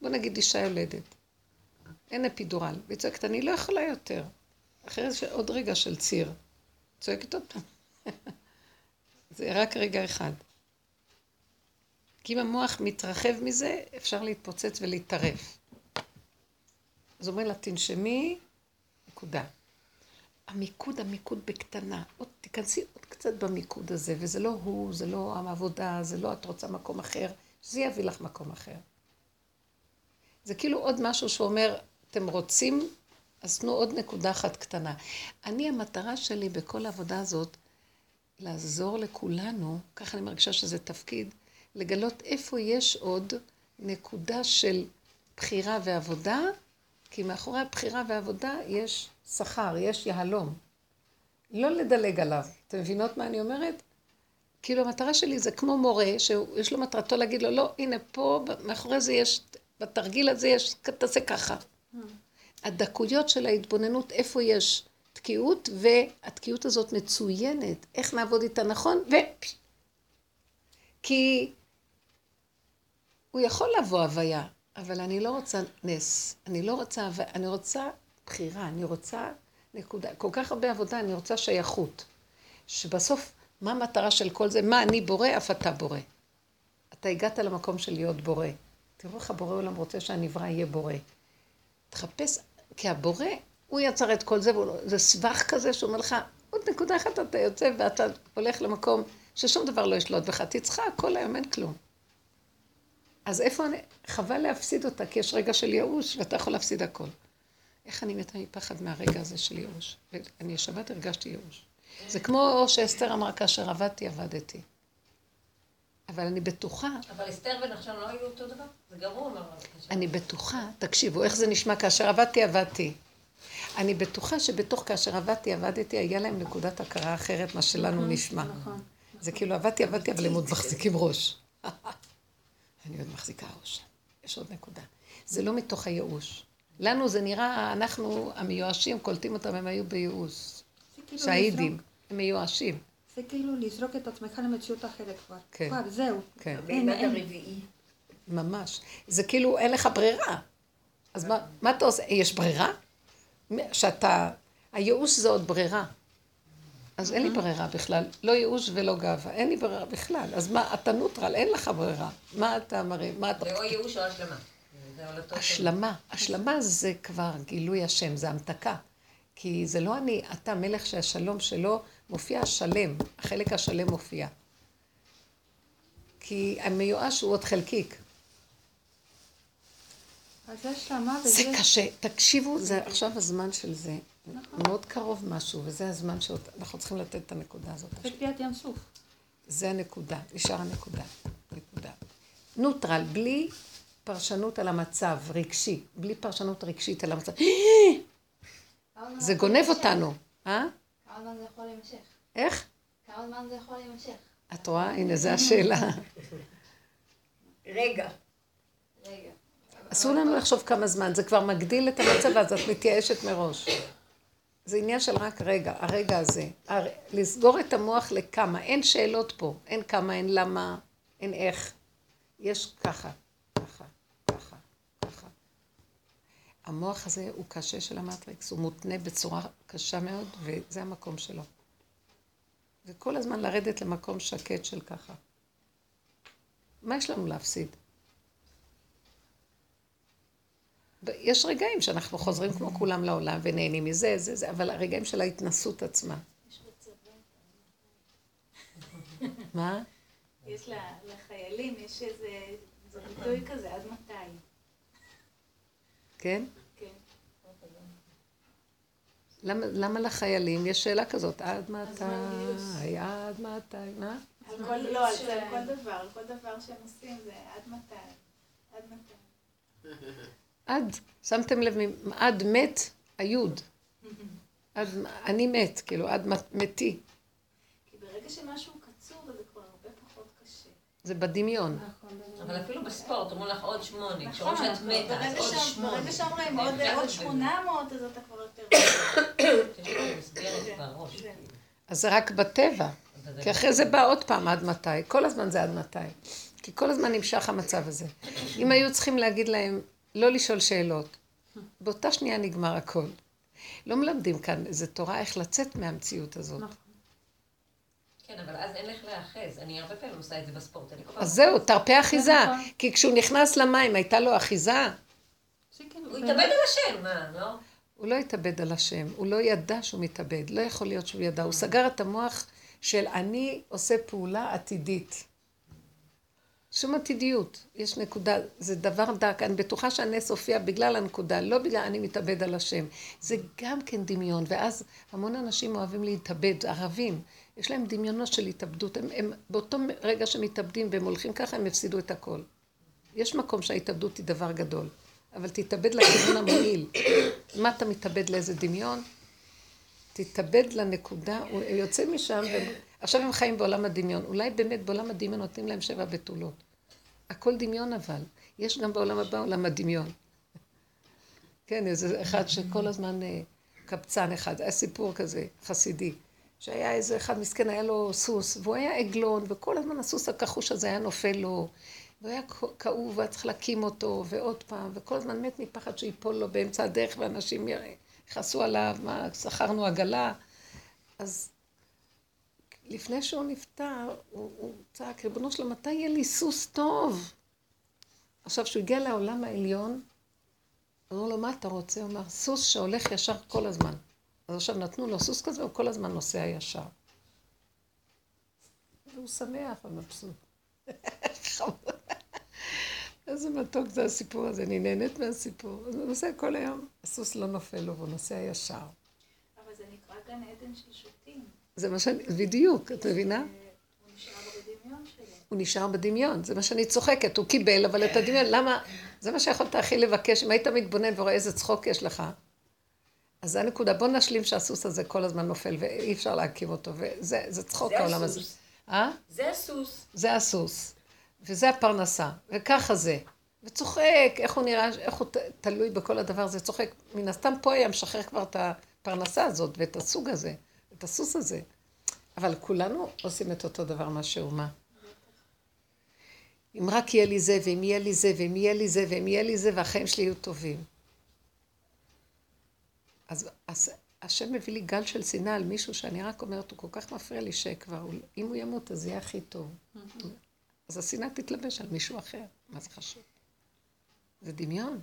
S1: בוא נגיד אישה יולדת. אין אפידורל. והיא צועקת, אני לא יכולה יותר. אחרי זה עוד רגע של ציר. צועקת עוד פעם. זה רק רגע אחד. כי אם המוח מתרחב מזה, אפשר להתפוצץ ולהתערף. אז אומר לה, תנשמי, נקודה. המיקוד, המיקוד בקטנה. עוד, תיכנסי עוד קצת במיקוד הזה, וזה לא הוא, זה לא העבודה, זה לא את רוצה מקום אחר, שזה יביא לך מקום אחר. זה כאילו עוד משהו שאומר, אתם רוצים, אז תנו עוד נקודה אחת קטנה. אני, המטרה שלי בכל העבודה הזאת, לעזור לכולנו, ככה אני מרגישה שזה תפקיד, לגלות איפה יש עוד נקודה של בחירה ועבודה, כי מאחורי הבחירה והעבודה יש שכר, יש יהלום. לא לדלג עליו. אתם מבינות מה אני אומרת? כאילו המטרה שלי זה כמו מורה, שיש לו מטרתו להגיד לו, לא, הנה פה, מאחורי זה יש, בתרגיל הזה יש, תעשה ככה. הדקויות של ההתבוננות, איפה יש תקיעות, והתקיעות הזאת מצוינת, איך נעבוד איתה נכון, ו... כי הוא יכול לבוא הוויה, אבל אני לא רוצה נס, אני לא רוצה, אני רוצה בחירה, אני רוצה נקודה, כל כך הרבה עבודה, אני רוצה שייכות. שבסוף, מה המטרה של כל זה? מה אני בורא, אף אתה בורא. אתה הגעת למקום של להיות בורא. תראו איך הבורא עולם רוצה שהנברא יהיה בורא. תחפש, כי הבורא, הוא יצר את כל זה, זה סבך כזה שאומר לך, עוד נקודה אחת אתה יוצא ואתה הולך למקום ששום דבר לא ישלוט בך, תצחק, כל היום אין כלום. אז איפה אני, חבל להפסיד אותה, כי יש רגע של ייאוש, ואתה יכול להפסיד הכל. איך אני מתה מפחד מהרגע הזה של ייאוש? ואני שבת הרגשתי ייאוש. זה כמו שאסתר אמרה, כאשר עבדתי, עבדתי. אבל אני בטוחה...
S4: אבל אסתר ונחשון לא היו אותו דבר? זה גרוע אמר.
S1: אני בטוחה, תקשיבו, איך זה נשמע כאשר עבדתי, עבדתי. אני בטוחה שבתוך כאשר עבדתי, עבדתי, היה להם נקודת הכרה אחרת, מה שלנו נכון, נשמע. נכון. זה כאילו עבדתי, עבדתי, אבל הם עוד מחזיקים ראש. אני עוד מחזיקה ראש. יש עוד נקודה. זה לא מתוך הייאוש. לנו זה נראה, אנחנו המיואשים, קולטים אותם, הם היו בייאוש. כאילו שהידים, הם מיואשים.
S5: זה כאילו לזרוק את עצמך למציאות אחרת כבר. כן. כבר, זהו.
S1: כן.
S3: אין, הרביעי.
S1: ממש. זה כאילו, אין לך ברירה. אז מה, מה אתה עושה? יש ברירה? שאתה... הייאוש זה עוד ברירה. אז אין לי ברירה בכלל. לא ייאוש ולא גאווה. אין לי ברירה בכלל. אז מה, אתה נוטרל, אין לך ברירה. מה אתה מראה? מה אתה...
S4: זה או ייאוש או השלמה.
S1: השלמה. השלמה זה כבר גילוי השם, זה המתקה. כי זה לא אני, אתה מלך שהשלום שלו מופיע השלם, החלק השלם מופיע. כי המיואש הוא עוד חלקיק.
S5: אז זה שלמה
S1: וזה... זה קשה, תקשיבו, זה עכשיו הזמן של זה. נכון. מאוד קרוב משהו, וזה הזמן שאנחנו צריכים לתת את הנקודה הזאת.
S5: זה קריאת ים סוף.
S1: זה הנקודה, נשאר הנקודה. נקודה. נוטרל, בלי פרשנות על המצב, רגשי, בלי פרשנות רגשית על המצב. זה גונב אותנו.
S6: אה? כמה זמן זה יכול להימשך?
S1: איך?
S6: כמה זמן זה יכול להימשך?
S1: את רואה? הנה, זו השאלה.
S3: רגע.
S6: רגע.
S1: אסור לנו לחשוב כמה זמן, זה כבר מגדיל את המצב, אז את מתייאשת מראש. זה עניין של רק רגע, הרגע הזה. הר... לסגור את המוח לכמה, אין שאלות פה, אין כמה, אין למה, אין איך. יש ככה, ככה, ככה, ככה. המוח הזה הוא קשה של המטריקס, הוא מותנה בצורה קשה מאוד, וזה המקום שלו. וכל הזמן לרדת למקום שקט של ככה. מה יש לנו להפסיד? יש רגעים שאנחנו חוזרים כמו כולם לעולם ונהנים מזה, זה, זה, אבל הרגעים של ההתנסות עצמה.
S6: מה? יש לחיילים, יש איזה
S7: זה ביטוי כזה, עד מתי?
S1: כן?
S7: כן.
S1: למה, למה לחיילים יש שאלה כזאת? עד מתי? עד מתי? מה?
S7: על כל, לא, על כל דבר, על כל דבר שהם עושים זה עד מתי. עד מתי.
S1: עד, שמתם לב, עד מת, היוד. עד, אני מת, כאילו, עד מת- מתי.
S7: כי ברגע שמשהו קצור זה כבר הרבה פחות קשה.
S1: זה בדמיון.
S5: נכון,
S4: אבל אפילו בספורט, אומרים לך עוד שמונה.
S7: נכון,
S4: כשאומרים שאת מתה, אז
S7: ברגע
S4: עוד
S7: ש-
S4: שמונה.
S7: ברגע שאומרים עוד
S4: כן,
S7: עוד
S4: זה-
S7: 800 אז אתה כבר יותר...
S4: מסגרת בראש.
S7: זה.
S1: אז זה רק בטבע. כי אחרי זה בא עוד פעם עד מתי. כל הזמן זה עד מתי. כי כל הזמן נמשך המצב הזה. אם היו צריכים להגיד להם לא לשאול שאלות, באותה שנייה נגמר הכל. לא מלמדים כאן איזה תורה איך לצאת מהמציאות הזאת.
S5: נכון.
S4: כן, אבל אז אין לך להאחז. אני הרבה פעמים עושה את זה בספורט.
S1: אז זהו, תרפה אחיזה.
S5: נכון.
S1: כי כשהוא נכנס למים, הייתה לו אחיזה,
S5: זה
S4: הוא התאבד על השם, מה, לא?
S1: הוא לא התאבד על השם, הוא לא ידע שהוא מתאבד, לא יכול להיות שהוא ידע, הוא סגר את המוח של אני עושה פעולה עתידית. שום עתידיות, יש נקודה, זה דבר דק, אני בטוחה שהנס הופיע בגלל הנקודה, לא בגלל אני מתאבד על השם. זה גם כן דמיון, ואז המון אנשים אוהבים להתאבד, ערבים, יש להם דמיונות של התאבדות, הם, הם באותו רגע שמתאבדים והם הולכים ככה, הם הפסידו את הכל. יש מקום שההתאבדות היא דבר גדול, אבל תתאבד לכיוון המועיל. מה אתה מתאבד לאיזה דמיון? תתאבד לנקודה, הוא יוצא משם, ועכשיו הם חיים בעולם הדמיון. אולי באמת בעולם הדמיון נותנים להם שבע בתולות. הכל דמיון אבל. יש גם בעולם הבא עולם הדמיון. כן, איזה אחד שכל הזמן אה, קבצן אחד, היה סיפור כזה, חסידי, שהיה איזה אחד מסכן, היה לו סוס, והוא היה עגלון, וכל הזמן הסוס הכחוש הזה היה נופל לו, והוא היה כאוב, והיה צריך להקים אותו, ועוד פעם, וכל הזמן מת מפחד שיפול לו באמצע הדרך, ואנשים יכעסו עליו, מה, שכרנו עגלה. אז לפני שהוא נפטר, הוא, הוא צעק, ריבונו שלום, מתי יהיה לי סוס טוב? עכשיו, כשהוא הגיע לעולם העליון, אמרו לו, מה אתה רוצה? הוא אמר, סוס שהולך ישר כל הזמן. אז עכשיו נתנו לו סוס כזה, הוא כל הזמן נוסע ישר. והוא שמח ומבסוט. איזה מתוק זה הסיפור הזה, אני נהנית מהסיפור. אז הוא נוסע כל היום, הסוס לא נופל לו והוא נוסע ישר.
S7: אבל זה נקרא גן עדן של שוטים.
S1: זה מה שאני, בדיוק, את מבינה?
S7: הוא נשאר בדמיון
S1: זה מה שאני צוחקת, הוא קיבל, אבל את הדמיון, למה? זה מה שיכולת הכי לבקש, אם היית מתבונן ורואה איזה צחוק יש לך. אז זה הנקודה, בוא נשלים שהסוס הזה כל הזמן נופל ואי אפשר להקים אותו, וזה זה צחוק העולם הזה. אה?
S3: זה הסוס.
S1: זה הסוס, וזה הפרנסה, וככה זה. וצוחק, איך הוא נראה, איך הוא תלוי בכל הדבר הזה, צוחק. מן הסתם פה היה משחרר כבר את הפרנסה הזאת, ואת הסוג הזה, את הסוס הזה. אבל כולנו עושים את אותו דבר, מה שהוא מה. אם רק יהיה לי זה, ואם יהיה לי זה, ואם יהיה לי זה, ואם יהיה לי זה, והחיים שלי יהיו טובים. אז, אז השם מביא לי גל של שנאה על מישהו שאני רק אומרת, הוא כל כך מפריע לי שכבר, אם הוא ימות אז יהיה הכי טוב. אז השנאה תתלבש על מישהו אחר, מה זה חשוב? זה דמיון.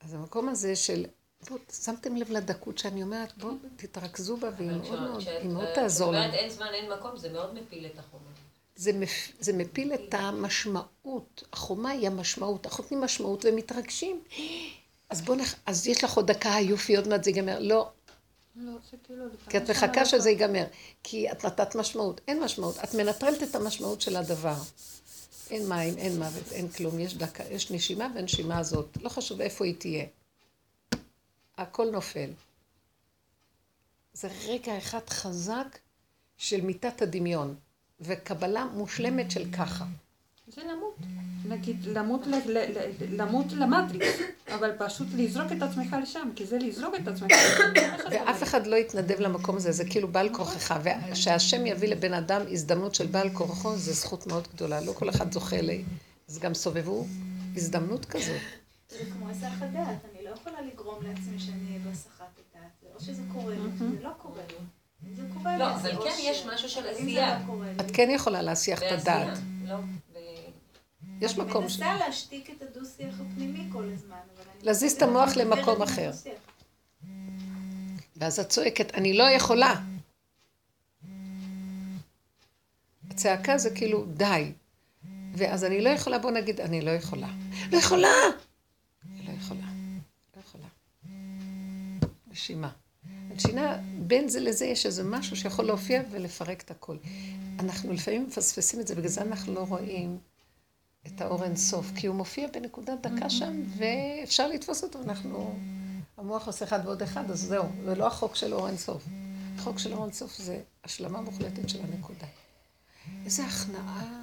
S1: אז המקום הזה של, בואו, שמתם לב לדקות שאני אומרת, בואו תתרכזו בה והיא מאוד
S4: כשאת-
S1: מאוד,
S4: כשאת-
S1: היא מאוד
S4: כשאת
S1: תעזור לנו.
S4: אומרת אין זמן, אין מקום, זה מאוד מפיל את החומר.
S1: זה, מפ... זה מפיל את המשמעות. החומה היא המשמעות. אנחנו נותנים משמעות ומתרגשים. אז בוא נח... אז יש לך עוד דקה, יופי, עוד מעט זה ייגמר. לא,
S5: לא, זה כאילו...
S1: כי את מחכה שזה ייגמר. כי את נתת משמעות. אין משמעות. את מנטרלת את המשמעות של הדבר. אין מים, אין מוות, אין כלום. יש דקה, יש נשימה, והנשימה הזאת, לא חשוב איפה היא תהיה. הכל נופל. זה רגע אחד חזק של מיטת הדמיון, וקבלה מושלמת של ככה.
S5: זה למות. נגיד, למות, ל- ל- ל- למות למטריקס, אבל פשוט לזרוק את עצמך לשם, כי זה לזרוק את עצמך לשם.
S1: ואף. אחד לא יתנדב למקום הזה, זה כאילו בעל כורחך. ושהשם יביא לבן אדם הזדמנות של בעל כורחו, זה זכות מאוד גדולה. לא כל אחד זוכה ל... אז גם סובבו הזדמנות כזאת.
S7: זה כמו היסח הדעת, יכולה לגרום לעצמי שאני אהיה בהסחת הדעת. זה או שזה קורה לי, או שזה לא קורה לי. זה קורה לי,
S4: לא,
S7: אז זה
S4: אבל כן
S7: ש-
S4: יש משהו של
S7: זה
S4: עשייה.
S7: לא קורה לי.
S1: את כן יכולה להסיח את הדעת.
S4: לא,
S1: יש מקום
S7: אני
S1: ש...
S7: מנסה להשתיק את הדו-שיח הפנימי כל הזמן, אבל אני...
S1: להזיז את המוח למקום אחר. ואז את צועקת, אני לא יכולה. הצעקה זה כאילו, די. ואז אני לא יכולה, בוא נגיד, אני לא יכולה. לא יכולה! לא יכולה. לא יכולה. נשימה. הנשימה, בין זה לזה יש איזה משהו שיכול להופיע ולפרק את הכל. אנחנו לפעמים מפספסים את זה, בגלל זה אנחנו לא רואים את האור אינסוף, כי הוא מופיע בנקודת דקה שם, ואפשר לתפוס אותו. אנחנו, המוח עושה אחד ועוד אחד, אז זהו, זה לא החוק של אור אינסוף. החוק של אור אינסוף זה השלמה מוחלטת של הנקודה. איזה הכנעה.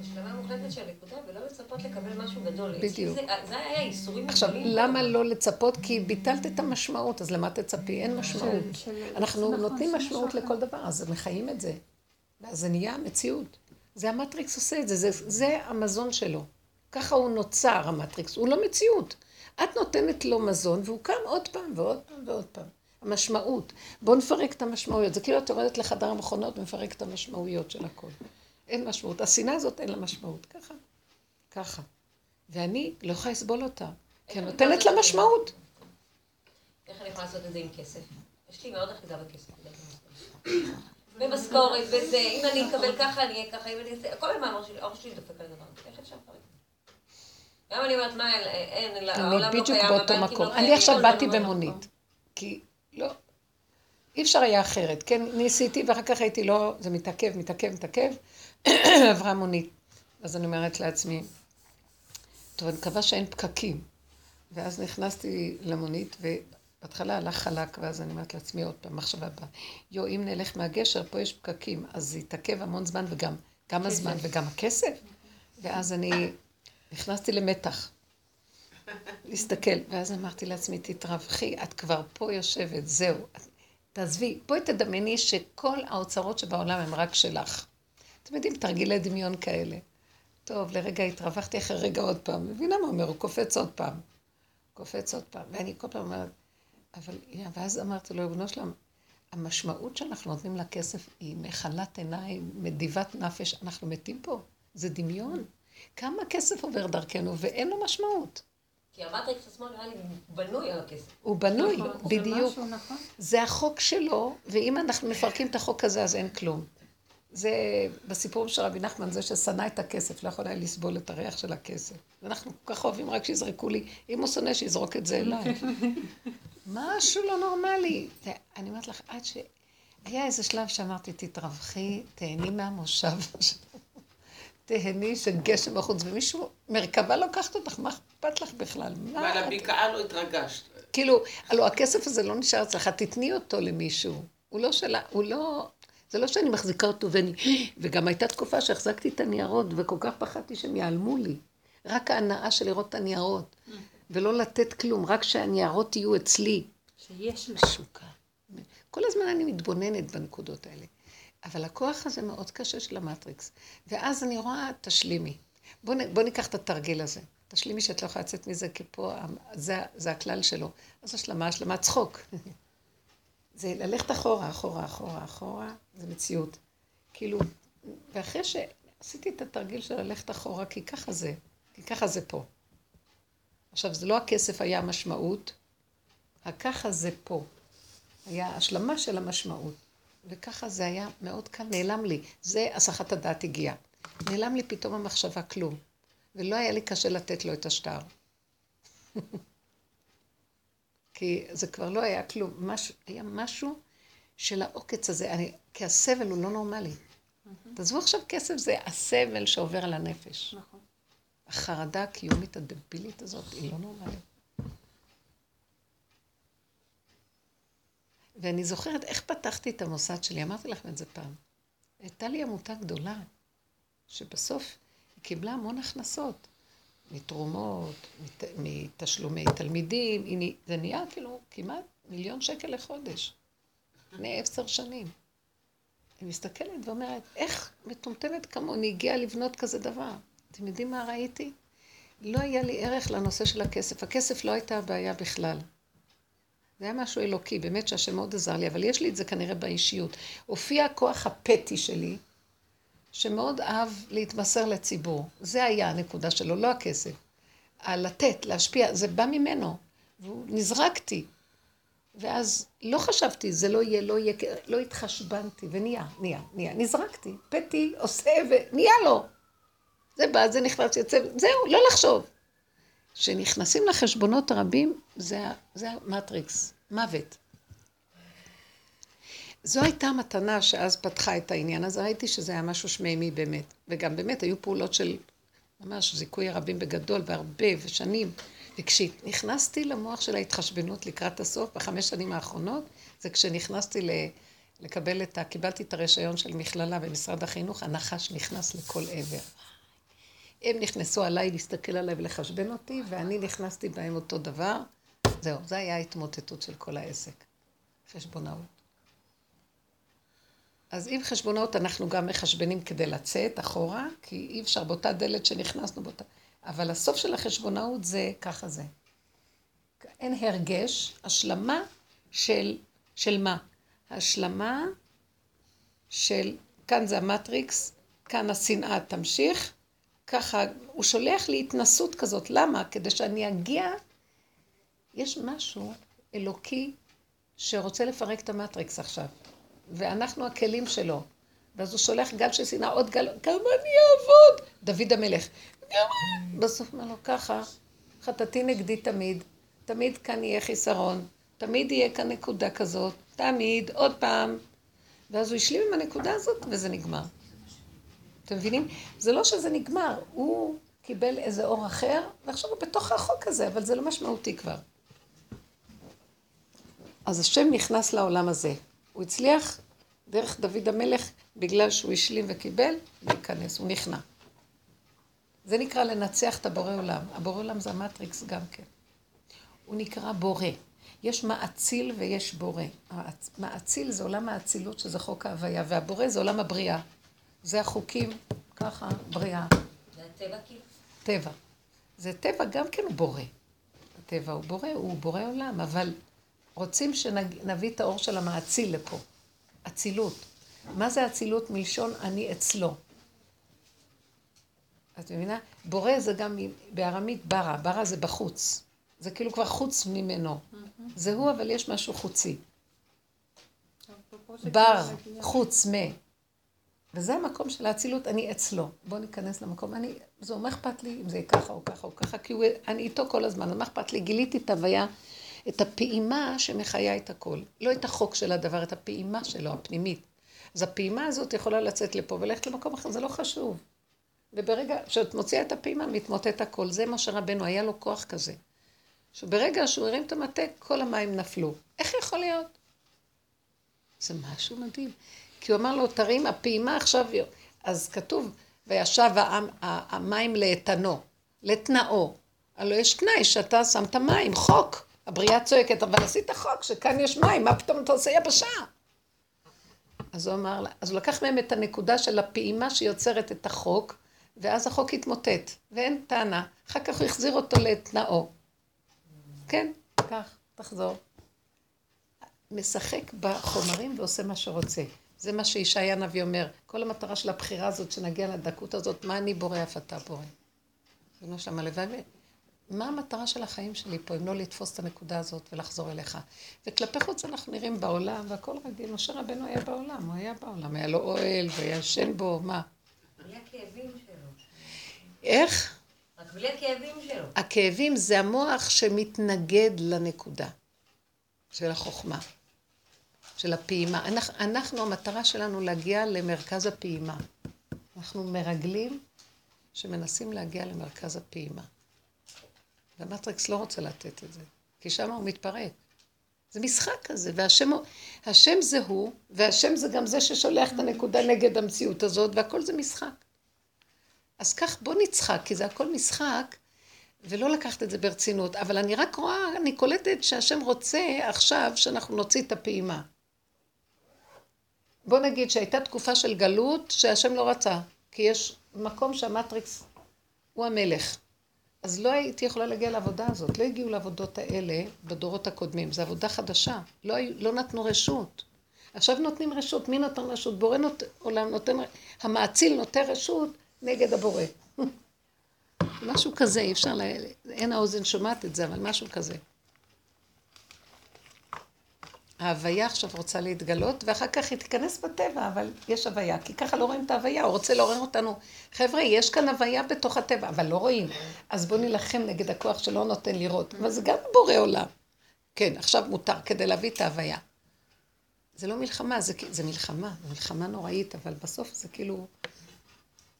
S4: השלמה מוחלטת של הנקודה, ולא לצפות לקבל משהו גדול.
S1: בדיוק.
S4: זה, זה היה איסורים
S1: עכשיו. למה לא לצפות? כי ביטלת את המשמעות, אז למה תצפי? אין משמעות. אנחנו
S5: נכון,
S1: נותנים משמעות לכל דבר, אז מחיים את זה. ואז זה נהיה המציאות. זה המטריקס עושה את זה, זה, זה המזון שלו. ככה הוא נוצר, המטריקס. הוא לא מציאות. את נותנת לו מזון, והוא קם עוד פעם ועוד פעם ועוד פעם. המשמעות. בואו נפרק את המשמעויות. זה כאילו את יורדת לחדר המכונות ומפרקת את המשמעויות של הכל. אין משמעות. השנאה הזאת אין לה משמעות. ככה. ככה. ואני לא יכולה לסבול אותה. כי אני נותנת לה משמעות.
S4: איך אני יכולה לעשות את זה עם כסף? יש לי מאוד אחיזה בכסף. במשכורת, בזה, אם אני אקבל ככה, אני אהיה ככה, אם אני אעשה... כל הזמן הראש שלי, דופק על הדבר הזה. איך אפשר לפרק? גם אני אומרת, מה, אין, העולם
S1: אני
S4: לא
S1: בדיוק
S4: קיים,
S1: באותו
S4: הבנקים
S1: מקום.
S4: לא
S1: אני
S4: קיימים,
S1: עכשיו
S4: כל
S1: באתי
S4: הזמן
S1: במונית. כי לא, אי אפשר היה אחרת. כן, ניסיתי, ואחר כך הייתי לא, זה מתעכב, מתעכב, מתעכב, עברה מונית. אז אני אומרת לעצמי, טוב, אני מקווה שאין פקקים. ואז נכנסתי למונית, ובהתחלה הלך חלק, ואז אני אומרת לעצמי עוד פעם, מחשבה הבאה, יו, אם נלך מהגשר, פה יש פקקים, אז זה יתעכב המון זמן, וגם, גם הזמן וגם הכסף. ואז אני נכנסתי למתח. להסתכל, ואז אמרתי לעצמי, תתרווחי, את כבר פה יושבת, זהו. תעזבי, בואי תדמייני שכל האוצרות שבעולם הם רק שלך. אתם יודעים, תרגילי דמיון כאלה. טוב, לרגע התרווחתי, אחרי רגע עוד פעם. מבינה מה אומר? הוא קופץ עוד פעם. קופץ עוד פעם. ואני כל פעם אומרת, אבל, יא, ואז אמרתי לו, ריבונו שלם, המשמעות שאנחנו נותנים לכסף היא מחלת עיניים, מדיבת נפש, אנחנו מתים פה. זה דמיון. כמה כסף עובר דרכנו ואין לו משמעות.
S4: כי המטריקס עצמו נראה לי בנוי על הכסף.
S1: הוא בנוי,
S5: נכון, זה
S1: בדיוק.
S5: נכון.
S1: זה החוק שלו, ואם אנחנו מפרקים את החוק הזה, אז אין כלום. זה בסיפור של רבי נחמן, זה ששנא את הכסף, לא יכול היה לסבול את הריח של הכסף. ואנחנו כל כך אוהבים רק שיזרקו לי, אם הוא שונא, שיזרוק את זה אליי. משהו לא נורמלי. אני אומרת לך, עד ש... היה איזה שלב שאמרתי, תתרווחי, תהני מהמושב. תהני של גשם בחוץ, ומישהו, מרכבה לוקחת אותך, מה אכפת לך בכלל? מה
S2: ועל
S1: את-
S2: הבקעה לא התרגשת.
S1: כאילו, הלוא הכסף הזה לא נשאר אצלך, תתני אותו למישהו. הוא לא שלה, הוא לא... זה לא שאני מחזיקה אותו ואני... וגם הייתה תקופה שהחזקתי את הניירות, וכל כך פחדתי שהם ייעלמו לי. רק ההנאה של לראות את הניירות. ולא לתת כלום, רק שהניירות יהיו אצלי.
S5: שיש לה.
S1: כל הזמן אני מתבוננת בנקודות האלה. אבל הכוח הזה מאוד קשה של המטריקס. ואז אני רואה, תשלימי. בוא, נ- בוא ניקח את התרגיל הזה. תשלימי שאת לא יכולה לצאת מזה, כי פה זה, זה הכלל שלו. אז השלמה, השלמה צחוק. זה ללכת אחורה, אחורה, אחורה, אחורה, זה מציאות. כאילו, ואחרי שעשיתי את התרגיל של ללכת אחורה, כי ככה זה, כי ככה זה פה. עכשיו, זה לא הכסף היה המשמעות, הככה זה פה. היה השלמה של המשמעות. וככה זה היה מאוד קל, נעלם לי. זה הסחת הדעת הגיעה. נעלם לי פתאום המחשבה כלום. ולא היה לי קשה לתת לו את השטר. כי זה כבר לא היה כלום. מש, היה משהו של העוקץ הזה. אני, כי הסבל הוא לא נורמלי. תעזבו עכשיו כסף, זה הסבל שעובר על הנפש.
S5: נכון.
S1: החרדה הקיומית הדבילית הזאת היא לא נורמלית. ואני זוכרת איך פתחתי את המוסד שלי, אמרתי לכם את זה פעם. הייתה לי עמותה גדולה, שבסוף היא קיבלה המון הכנסות, מתרומות, מת, מתשלומי תלמידים, היא, זה נהיה כאילו כמעט מיליון שקל לחודש, לפני עשר שנים. אני מסתכלת ואומרת, איך מטומטמת כמוני הגיעה לבנות כזה דבר? אתם יודעים מה ראיתי? לא היה לי ערך לנושא של הכסף. הכסף לא הייתה הבעיה בכלל. זה היה משהו אלוקי, באמת שהשם מאוד עזר לי, אבל יש לי את זה כנראה באישיות. הופיע הכוח הפטי שלי, שמאוד אהב להתמסר לציבור. זה היה הנקודה שלו, לא הכסף. הלתת, להשפיע, זה בא ממנו. והוא נזרקתי. ואז לא חשבתי, זה לא יהיה, לא יהיה, לא התחשבנתי, ונהיה, נהיה, נהיה. נזרקתי, פתי, עושה, ונהיה לו. זה בא, זה נכנס, יוצא, זהו, לא לחשוב. כשנכנסים לחשבונות הרבים, זה, זה המטריקס, מוות. זו הייתה המתנה שאז פתחה את העניין הזה, ראיתי שזה היה משהו שמימי באמת. וגם באמת היו פעולות של ממש זיכוי הרבים בגדול והרבה ושנים. וכשנכנסתי למוח של ההתחשבנות לקראת הסוף, בחמש שנים האחרונות, זה כשנכנסתי ל... לקבל את ה... קיבלתי את הרישיון של מכללה במשרד החינוך, הנחש נכנס לכל עבר. הם נכנסו עליי להסתכל עליי ולחשבן אותי, ואני נכנסתי בהם אותו דבר. זהו, זו הייתה ההתמוטטות של כל העסק. חשבונאות. אז עם חשבונאות אנחנו גם מחשבנים כדי לצאת אחורה, כי אי אפשר באותה דלת שנכנסנו באותה... אבל הסוף של החשבונאות זה ככה זה. אין הרגש, השלמה של, של מה? השלמה של, כאן זה המטריקס, כאן השנאה תמשיך, ככה, הוא שולח לי התנסות כזאת, למה? כדי שאני אגיע, יש משהו אלוקי שרוצה לפרק את המטריקס עכשיו, ואנחנו הכלים שלו. ואז הוא שולח גל של שנאה, עוד גל, כמה אני אעבוד? דוד המלך, בסוף אומר לו ככה, חטאתי נגדי תמיד, תמיד כאן יהיה חיסרון, תמיד יהיה כאן נקודה כזאת, תמיד, עוד פעם. ואז הוא השלים עם הנקודה הזאת, וזה נגמר. אתם מבינים? זה לא שזה נגמר, הוא קיבל איזה אור אחר, ועכשיו הוא בתוך החוק הזה, אבל זה לא משמעותי כבר. אז השם נכנס לעולם הזה. הוא הצליח דרך דוד המלך, בגלל שהוא השלים וקיבל, להיכנס, הוא נכנע. זה נקרא לנצח את הבורא עולם. הבורא עולם זה המטריקס גם כן. הוא נקרא בורא. יש מאציל ויש בורא. מאציל זה עולם האצילות, שזה חוק ההוויה, והבורא זה עולם הבריאה. זה החוקים, ככה, בריאה.
S4: זה הטבע כאילו?
S1: טבע. זה טבע גם כן הוא בורא. הטבע הוא בורא, הוא בורא עולם, אבל רוצים שנביא את האור של המאציל לפה. אצילות. מה זה אצילות? מלשון אני אצלו. את מבינה? בורא זה גם בארמית ברא, ברא זה בחוץ. זה כאילו כבר חוץ ממנו. זה הוא, אבל יש משהו חוצי. בר, חוץ מ... וזה המקום של האצילות, אני אצלו. בואו ניכנס למקום, אני, זה מה אכפת לי אם זה ככה או ככה או ככה, כי הוא, אני איתו כל הזמן, מה אכפת לי? גיליתי את ההוויה, את הפעימה שמחיה את הכל. לא את החוק של הדבר, את הפעימה שלו, הפנימית. אז הפעימה הזאת יכולה לצאת לפה וללכת למקום אחר, זה לא חשוב. וברגע שאת מוציאה את הפעימה, מתמוטט הכל. זה מה שרבנו, היה לו כוח כזה. שברגע שהוא הרים את המטה, כל המים נפלו. איך יכול להיות? זה משהו מדהים. כי הוא אמר לו, תרים, הפעימה עכשיו... אז כתוב, וישב העם, המים לאתנו, לתנאו. הלוא יש תנאי שאתה שמת מים, חוק. הבריאה צועקת, אבל עשית חוק שכאן יש מים, מה פתאום אתה עושה יבשה? אז הוא אמר לה, אז הוא לקח מהם את הנקודה של הפעימה שיוצרת את החוק, ואז החוק התמוטט, ואין טענה. אחר כך הוא החזיר אותו לתנאו. כן, קח, תחזור. משחק בחומרים ועושה מה שרוצה. זה מה שישעיה הנביא אומר. כל המטרה של הבחירה הזאת, שנגיע לדקות הזאת, מה אני בורא אף אתה בורא. זה מה שם הלוואי. מה המטרה של החיים שלי פה, אם לא לתפוס את הנקודה הזאת ולחזור אליך? וכלפי חוץ אנחנו נראים בעולם, והכל רגיל. משה רבנו היה בעולם, הוא היה בעולם, היה לו אוהל והיה ישן בו, מה?
S4: בלי הכאבים שלו.
S1: איך?
S4: רק בלי הכאבים שלו.
S1: הכאבים זה המוח שמתנגד לנקודה של החוכמה, של הפעימה. אנחנו, אנחנו, המטרה שלנו להגיע למרכז הפעימה. אנחנו מרגלים שמנסים להגיע למרכז הפעימה. והמטריקס לא רוצה לתת את זה, כי שם הוא מתפרק. זה משחק כזה, והשם השם זה הוא, והשם זה גם זה ששולח את הנקודה נגד המציאות הזאת, והכל זה משחק. אז כך בוא נצחק, כי זה הכל משחק, ולא לקחת את זה ברצינות. אבל אני רק רואה, אני קולטת שהשם רוצה עכשיו שאנחנו נוציא את הפעימה. בוא נגיד שהייתה תקופה של גלות שהשם לא רצה, כי יש מקום שהמטריקס הוא המלך. אז לא הייתי יכולה להגיע לעבודה הזאת. לא הגיעו לעבודות האלה בדורות הקודמים. זו עבודה חדשה. לא, לא נתנו רשות. עכשיו נותנים רשות. מי נותן רשות? בורא נות, עולם נותן... המאציל נותן רשות נגד הבורא. משהו כזה, אי אפשר ל... אין האוזן שומעת את זה, אבל משהו כזה. ההוויה עכשיו רוצה להתגלות, ואחר כך היא תיכנס בטבע, אבל יש הוויה, כי ככה לא רואים את ההוויה, הוא רוצה לעורר אותנו. חבר'ה, יש כאן הוויה בתוך הטבע, אבל לא רואים. אז בואו נילחם נגד הכוח שלא נותן לראות. אבל זה גם בורא עולם. כן, עכשיו מותר כדי להביא את ההוויה. זה לא מלחמה, זה, זה מלחמה, מלחמה נוראית, אבל בסוף זה כאילו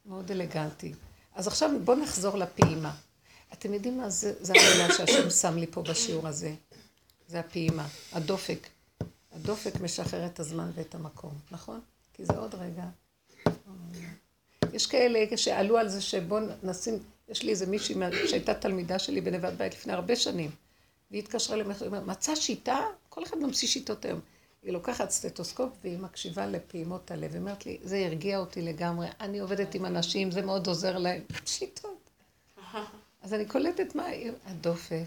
S1: מאוד אלגנטי. אז עכשיו בואו נחזור לפעימה. אתם יודעים מה זה, זה המילה שהשם שם לי פה בשיעור הזה? זה הפעימה, הדופק. הדופק משחרר את הזמן ואת המקום, נכון? כי זה עוד רגע. יש כאלה שעלו על זה שבואו נשים, יש לי איזה מישהי שהייתה תלמידה שלי בנבד בית לפני הרבה שנים, והיא התקשרה למחר, מצאה שיטה, כל אחד ממציא שיטות היום. היא לוקחת סטטוסקופ והיא מקשיבה לפעימות הלב. היא אומרת לי, זה הרגיע אותי לגמרי, אני עובדת עם אנשים, זה מאוד עוזר להם. שיטות. אז אני קולטת מה הדופק.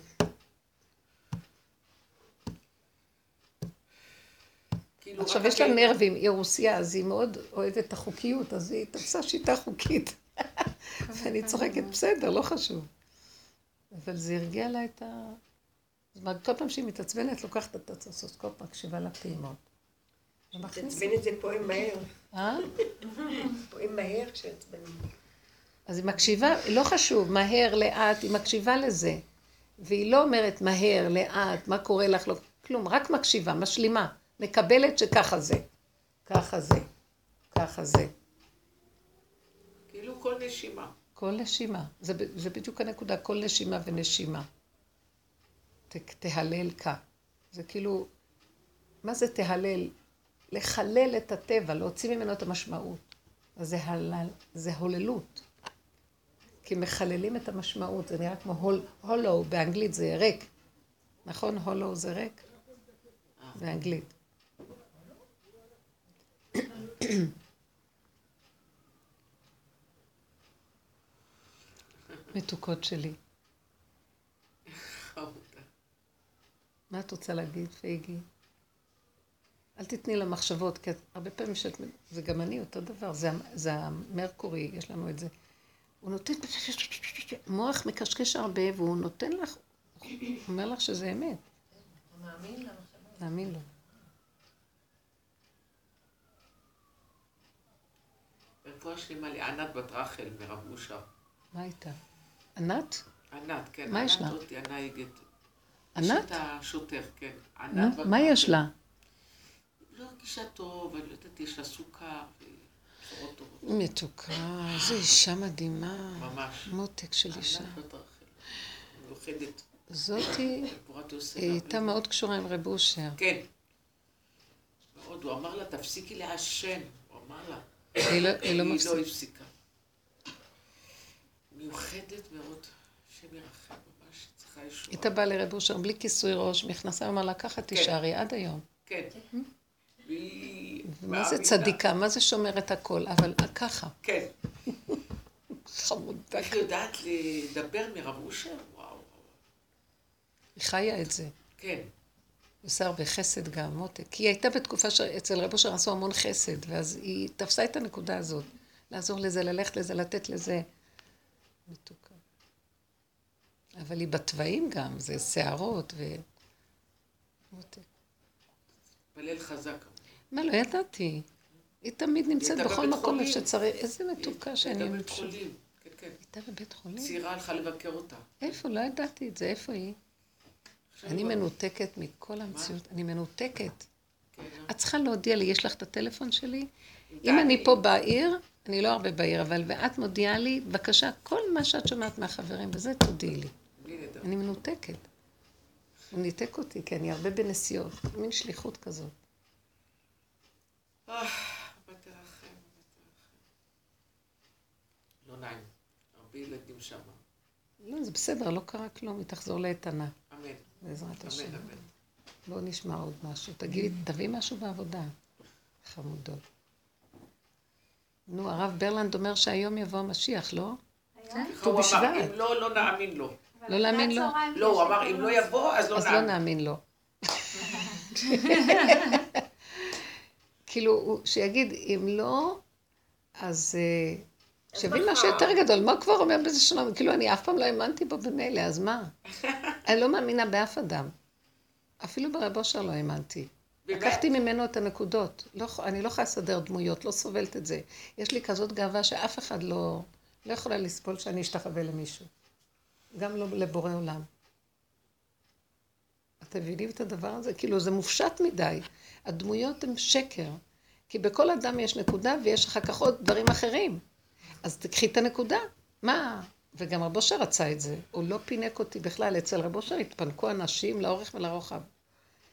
S1: כאילו, עכשיו יש לה נרבים, היא רוסיה, אז היא מאוד אוהבת את החוקיות, אז היא תפסה שיטה חוקית. ואני צוחקת, בסדר, לא חשוב. אבל זה הרגיע לה את ה... זאת אומרת, כל פעם שהיא מתעצבנת, לוקחת את הסוסקופ, מקשיבה לפעימות.
S3: מתעצבנת זה פועם מהר.
S1: אה?
S3: פועם מהר כשעצבנים.
S1: אז היא מקשיבה, לא חשוב, מהר, לאט, היא מקשיבה לזה. והיא לא אומרת מהר, לאט, מה קורה לך, לא, כלום, רק מקשיבה, משלימה. מקבלת שככה זה. ככה זה. ככה זה.
S2: כאילו כל נשימה.
S1: כל נשימה. זה, זה בדיוק הנקודה, כל נשימה ונשימה. תהלל כה. זה כאילו, מה זה תהלל? לחלל את הטבע, להוציא ממנו את המשמעות. אז זה הלל, זה הוללות. כי מחללים את המשמעות, זה נראה כמו הול, הולו, באנגלית זה ריק. נכון? הולו זה ריק? באנגלית. מתוקות שלי. מה את רוצה להגיד, פייגי? אל תתני לה מחשבות, כי הרבה פעמים שאת... זה גם אני אותו דבר, זה, זה המרקורי, יש לנו את זה. הוא נותן... מוח מקשקש הרבה, והוא נותן לך... הוא אומר לך שזה אמת.
S4: מאמין למחשבות.
S1: מאמין לו.
S2: רפואה שלמה לענת בת רחל מרב אושר.
S1: מה הייתה? ענת?
S2: ענת, כן.
S1: מה יש לה?
S2: ענת אותי, ענה יגד.
S1: ענת?
S2: יש את השוטר, כן. ענת
S1: מה יש לה?
S2: לא הרגישה טוב, אני לא יודעת, יש לה טובות.
S1: מתוקה, איזו אישה מדהימה.
S2: ממש.
S1: מותק של אישה.
S2: מיוחדת.
S1: זאתי. היא הייתה מאוד קשורה עם רב אושר.
S2: כן. מאוד, הוא אמר לה, תפסיקי לעשן. הוא אמר לה.
S1: היא לא- לא
S2: לא. הפסיקה. מיוחדת מאוד, השם ירחם, ממש צריכה ישועה.
S1: הייתה באה לרב אושר בלי כיסוי ראש, מכנסה, אמר לה, ככה תישארי עד היום.
S2: כן.
S1: מה זה. צדיקה? מה זה שומרת הכל? אבל ככה.
S2: כן.
S1: חמודה.
S2: איך יודעת לדבר מרב אושר? וואו.
S1: היא חיה את זה.
S2: כן.
S1: עושה הרבה חסד גם, מותק. כי היא הייתה בתקופה שאצל רב אושר עשו המון חסד, ואז היא תפסה את הנקודה הזאת. לעזור לזה, ללכת לזה, לתת לזה. מתוקה. אבל היא בתוואים גם, זה שערות ו... מותק.
S2: פלל חזק.
S1: מה, לא ידעתי. היא תמיד נמצאת בכל מקום. איפה שצריך. איזה מתוקה שאני...
S2: הייתה בבית חולים. כן, כן.
S1: הייתה בבית חולים?
S2: צעירה הלכה לבקר אותה.
S1: איפה? לא ידעתי את זה. איפה היא? אני
S2: היא
S1: מנותקת מכל המציאות. אני מנותקת.
S2: כן,
S1: את צריכה להודיע לי, יש לך את הטלפון שלי? אם. אני פה בעיר, אני לא הרבה בעיר, אבל ואת מודיעה לי, בבקשה, כל מה שאת שומעת מהחברים, וזה תודיעי לי. אני מנותקת. הוא ניתק אותי, כי אני הרבה בנסיעות. מין שליחות כזאת.
S2: אה. לא נעים. הרבה ילדים שם.
S1: לא, זה בסדר, לא קרה כלום, היא תחזור לאיתנה,
S2: אמן.
S1: בעזרת השם.
S2: אמן, אמן.
S1: בואו נשמע עוד משהו. תגידי, תביא משהו בעבודה. חמודות. נו, הרב ברלנד אומר שהיום יבוא המשיח, לא?
S7: היום?
S2: ככה
S1: ט"ו בשבט.
S2: אם לא, לא נאמין לו.
S1: לא להאמין לו?
S2: לא, הוא אמר, אם לא יבוא, אז לא
S1: אז לא
S2: נאמין.
S1: נאמין לו. כאילו, שיגיד, אם לא, אז אה, שיביא
S2: מחר.
S1: משהו יותר גדול. מה כבר אומר בזה שלום? כאילו, אני אף פעם לא האמנתי בו במילא, אז מה? אני לא מאמינה באף אדם. אפילו ברב אושר לא האמנתי. לקחתי ממנו את הנקודות. לא, אני לא יכולה לסדר דמויות, לא סובלת את זה. יש לי כזאת גאווה שאף אחד לא, לא יכולה לסבול שאני אשתחווה למישהו. גם לא לבורא עולם. אתם מבינים את הדבר הזה? כאילו, זה מופשט מדי. הדמויות הן שקר. כי בכל אדם יש נקודה ויש אחר כך עוד דברים אחרים. אז תקחי את הנקודה. מה? וגם רב אושר רצה את זה. הוא לא פינק אותי בכלל. אצל רב אושר התפנקו אנשים לאורך ולרוחב.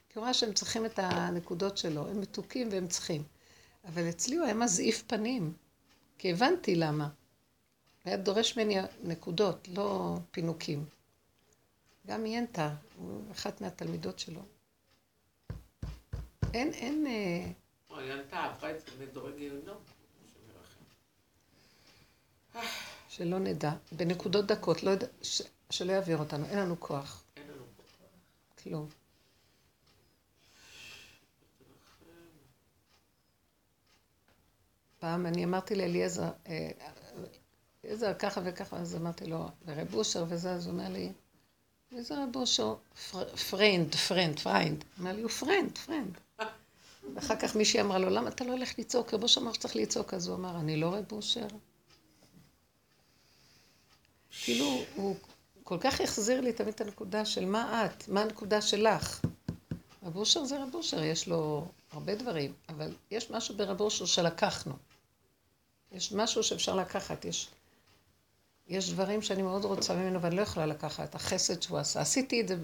S1: כי הוא ראה שהם צריכים את הנקודות שלו. הם מתוקים והם צריכים. אבל אצלי הוא היה מזעיף פנים. כי הבנתי למה. היה דורש ממני נקודות, לא פינוקים. גם ינטה, הוא אחת מהתלמידות שלו. אין, אין... אה,
S2: אוי, ינתה עברה את זה מדורי גיהנום.
S1: שלא נדע, בנקודות דקות, לא יודע, ש, שלא יעביר אותנו, אין לנו כוח,
S2: אין לנו.
S1: כלום. פעם אני אמרתי לאליעזר, אליעזר ככה וככה, אז אמרתי לו, ורב אושר וזה, אז הוא אומר לי, איזה רב אושר? fr- friend, friend, friend. אמר לי, הוא friend, friend. ואחר כך מישהי אמרה לו, למה אתה לא הולך לצעוק? רב אושר אמר שצריך לצעוק, אז הוא אמר, אני לא רב אושר. כאילו, הוא כל כך החזיר לי תמיד את הנקודה של מה את, מה הנקודה שלך. רב אושר זה רב אושר, יש לו הרבה דברים, אבל יש משהו ברב אושר שלקחנו. יש משהו שאפשר לקחת, יש, יש דברים שאני מאוד רוצה ממנו ואני לא יכולה לקחת, החסד שהוא עשה. עשיתי את זה,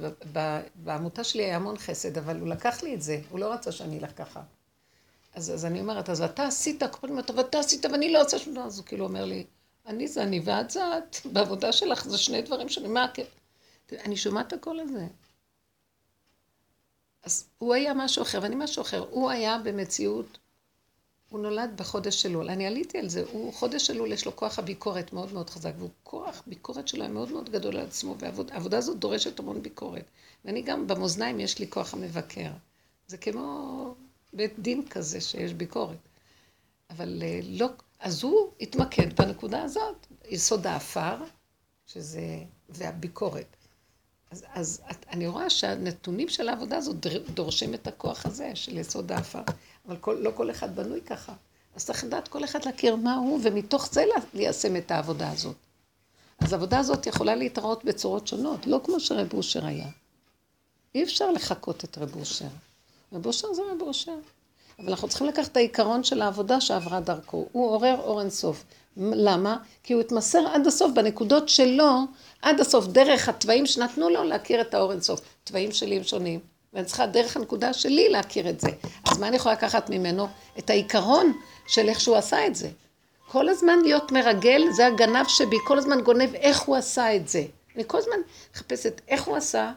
S1: בעמותה שלי היה המון חסד, אבל הוא לקח לי את זה, הוא לא רצה שאני אלך ככה. אז, אז אני אומרת, אז אתה עשית, כל אבל אתה עשית ואני לא עושה שום דבר, אז הוא כאילו אומר לי, אני זה אני ואת זה את, בעבודה שלך זה שני דברים שאני, מה? אני שומעת את הקול הזה. אז הוא היה משהו אחר ואני משהו אחר. הוא היה במציאות, הוא נולד בחודש שלו. אני עליתי על זה, הוא חודש שלו, יש לו כוח הביקורת מאוד מאוד חזק, והוא כוח ביקורת שלו מאוד מאוד גדול על עצמו, והעבודה הזאת דורשת המון ביקורת. ואני גם, במאזניים יש לי כוח המבקר. זה כמו בית דין כזה שיש ביקורת. אבל אה, לא, אז הוא התמקד בנקודה הזאת, יסוד האפר, שזה, והביקורת. אז, אז את, אני רואה שהנתונים של העבודה הזאת דורשים את הכוח הזה של יסוד האפר, אבל כל, לא כל אחד בנוי ככה. אז צריך לדעת כל אחד להכיר מה הוא, ומתוך זה ליישם את העבודה הזאת. אז העבודה הזאת יכולה להתראות בצורות שונות, לא כמו שרב אושר היה. אי אפשר לחקות את רב אושר. רב אושר זה רב אושר. אבל אנחנו צריכים לקחת את העיקרון של העבודה שעברה דרכו. הוא עורר אור אינסוף. למה? כי הוא התמסר עד הסוף בנקודות שלו, עד הסוף, דרך התוואים שנתנו לו להכיר את האור אינסוף. תוואים שלי הם שונים. ואני צריכה דרך הנקודה שלי להכיר את זה. אז מה אני יכולה לקחת ממנו? את העיקרון של איך שהוא עשה את זה. כל הזמן להיות מרגל, זה הגנב שבי, כל הזמן גונב איך הוא עשה את זה. אני כל הזמן מחפשת איך הוא עשה,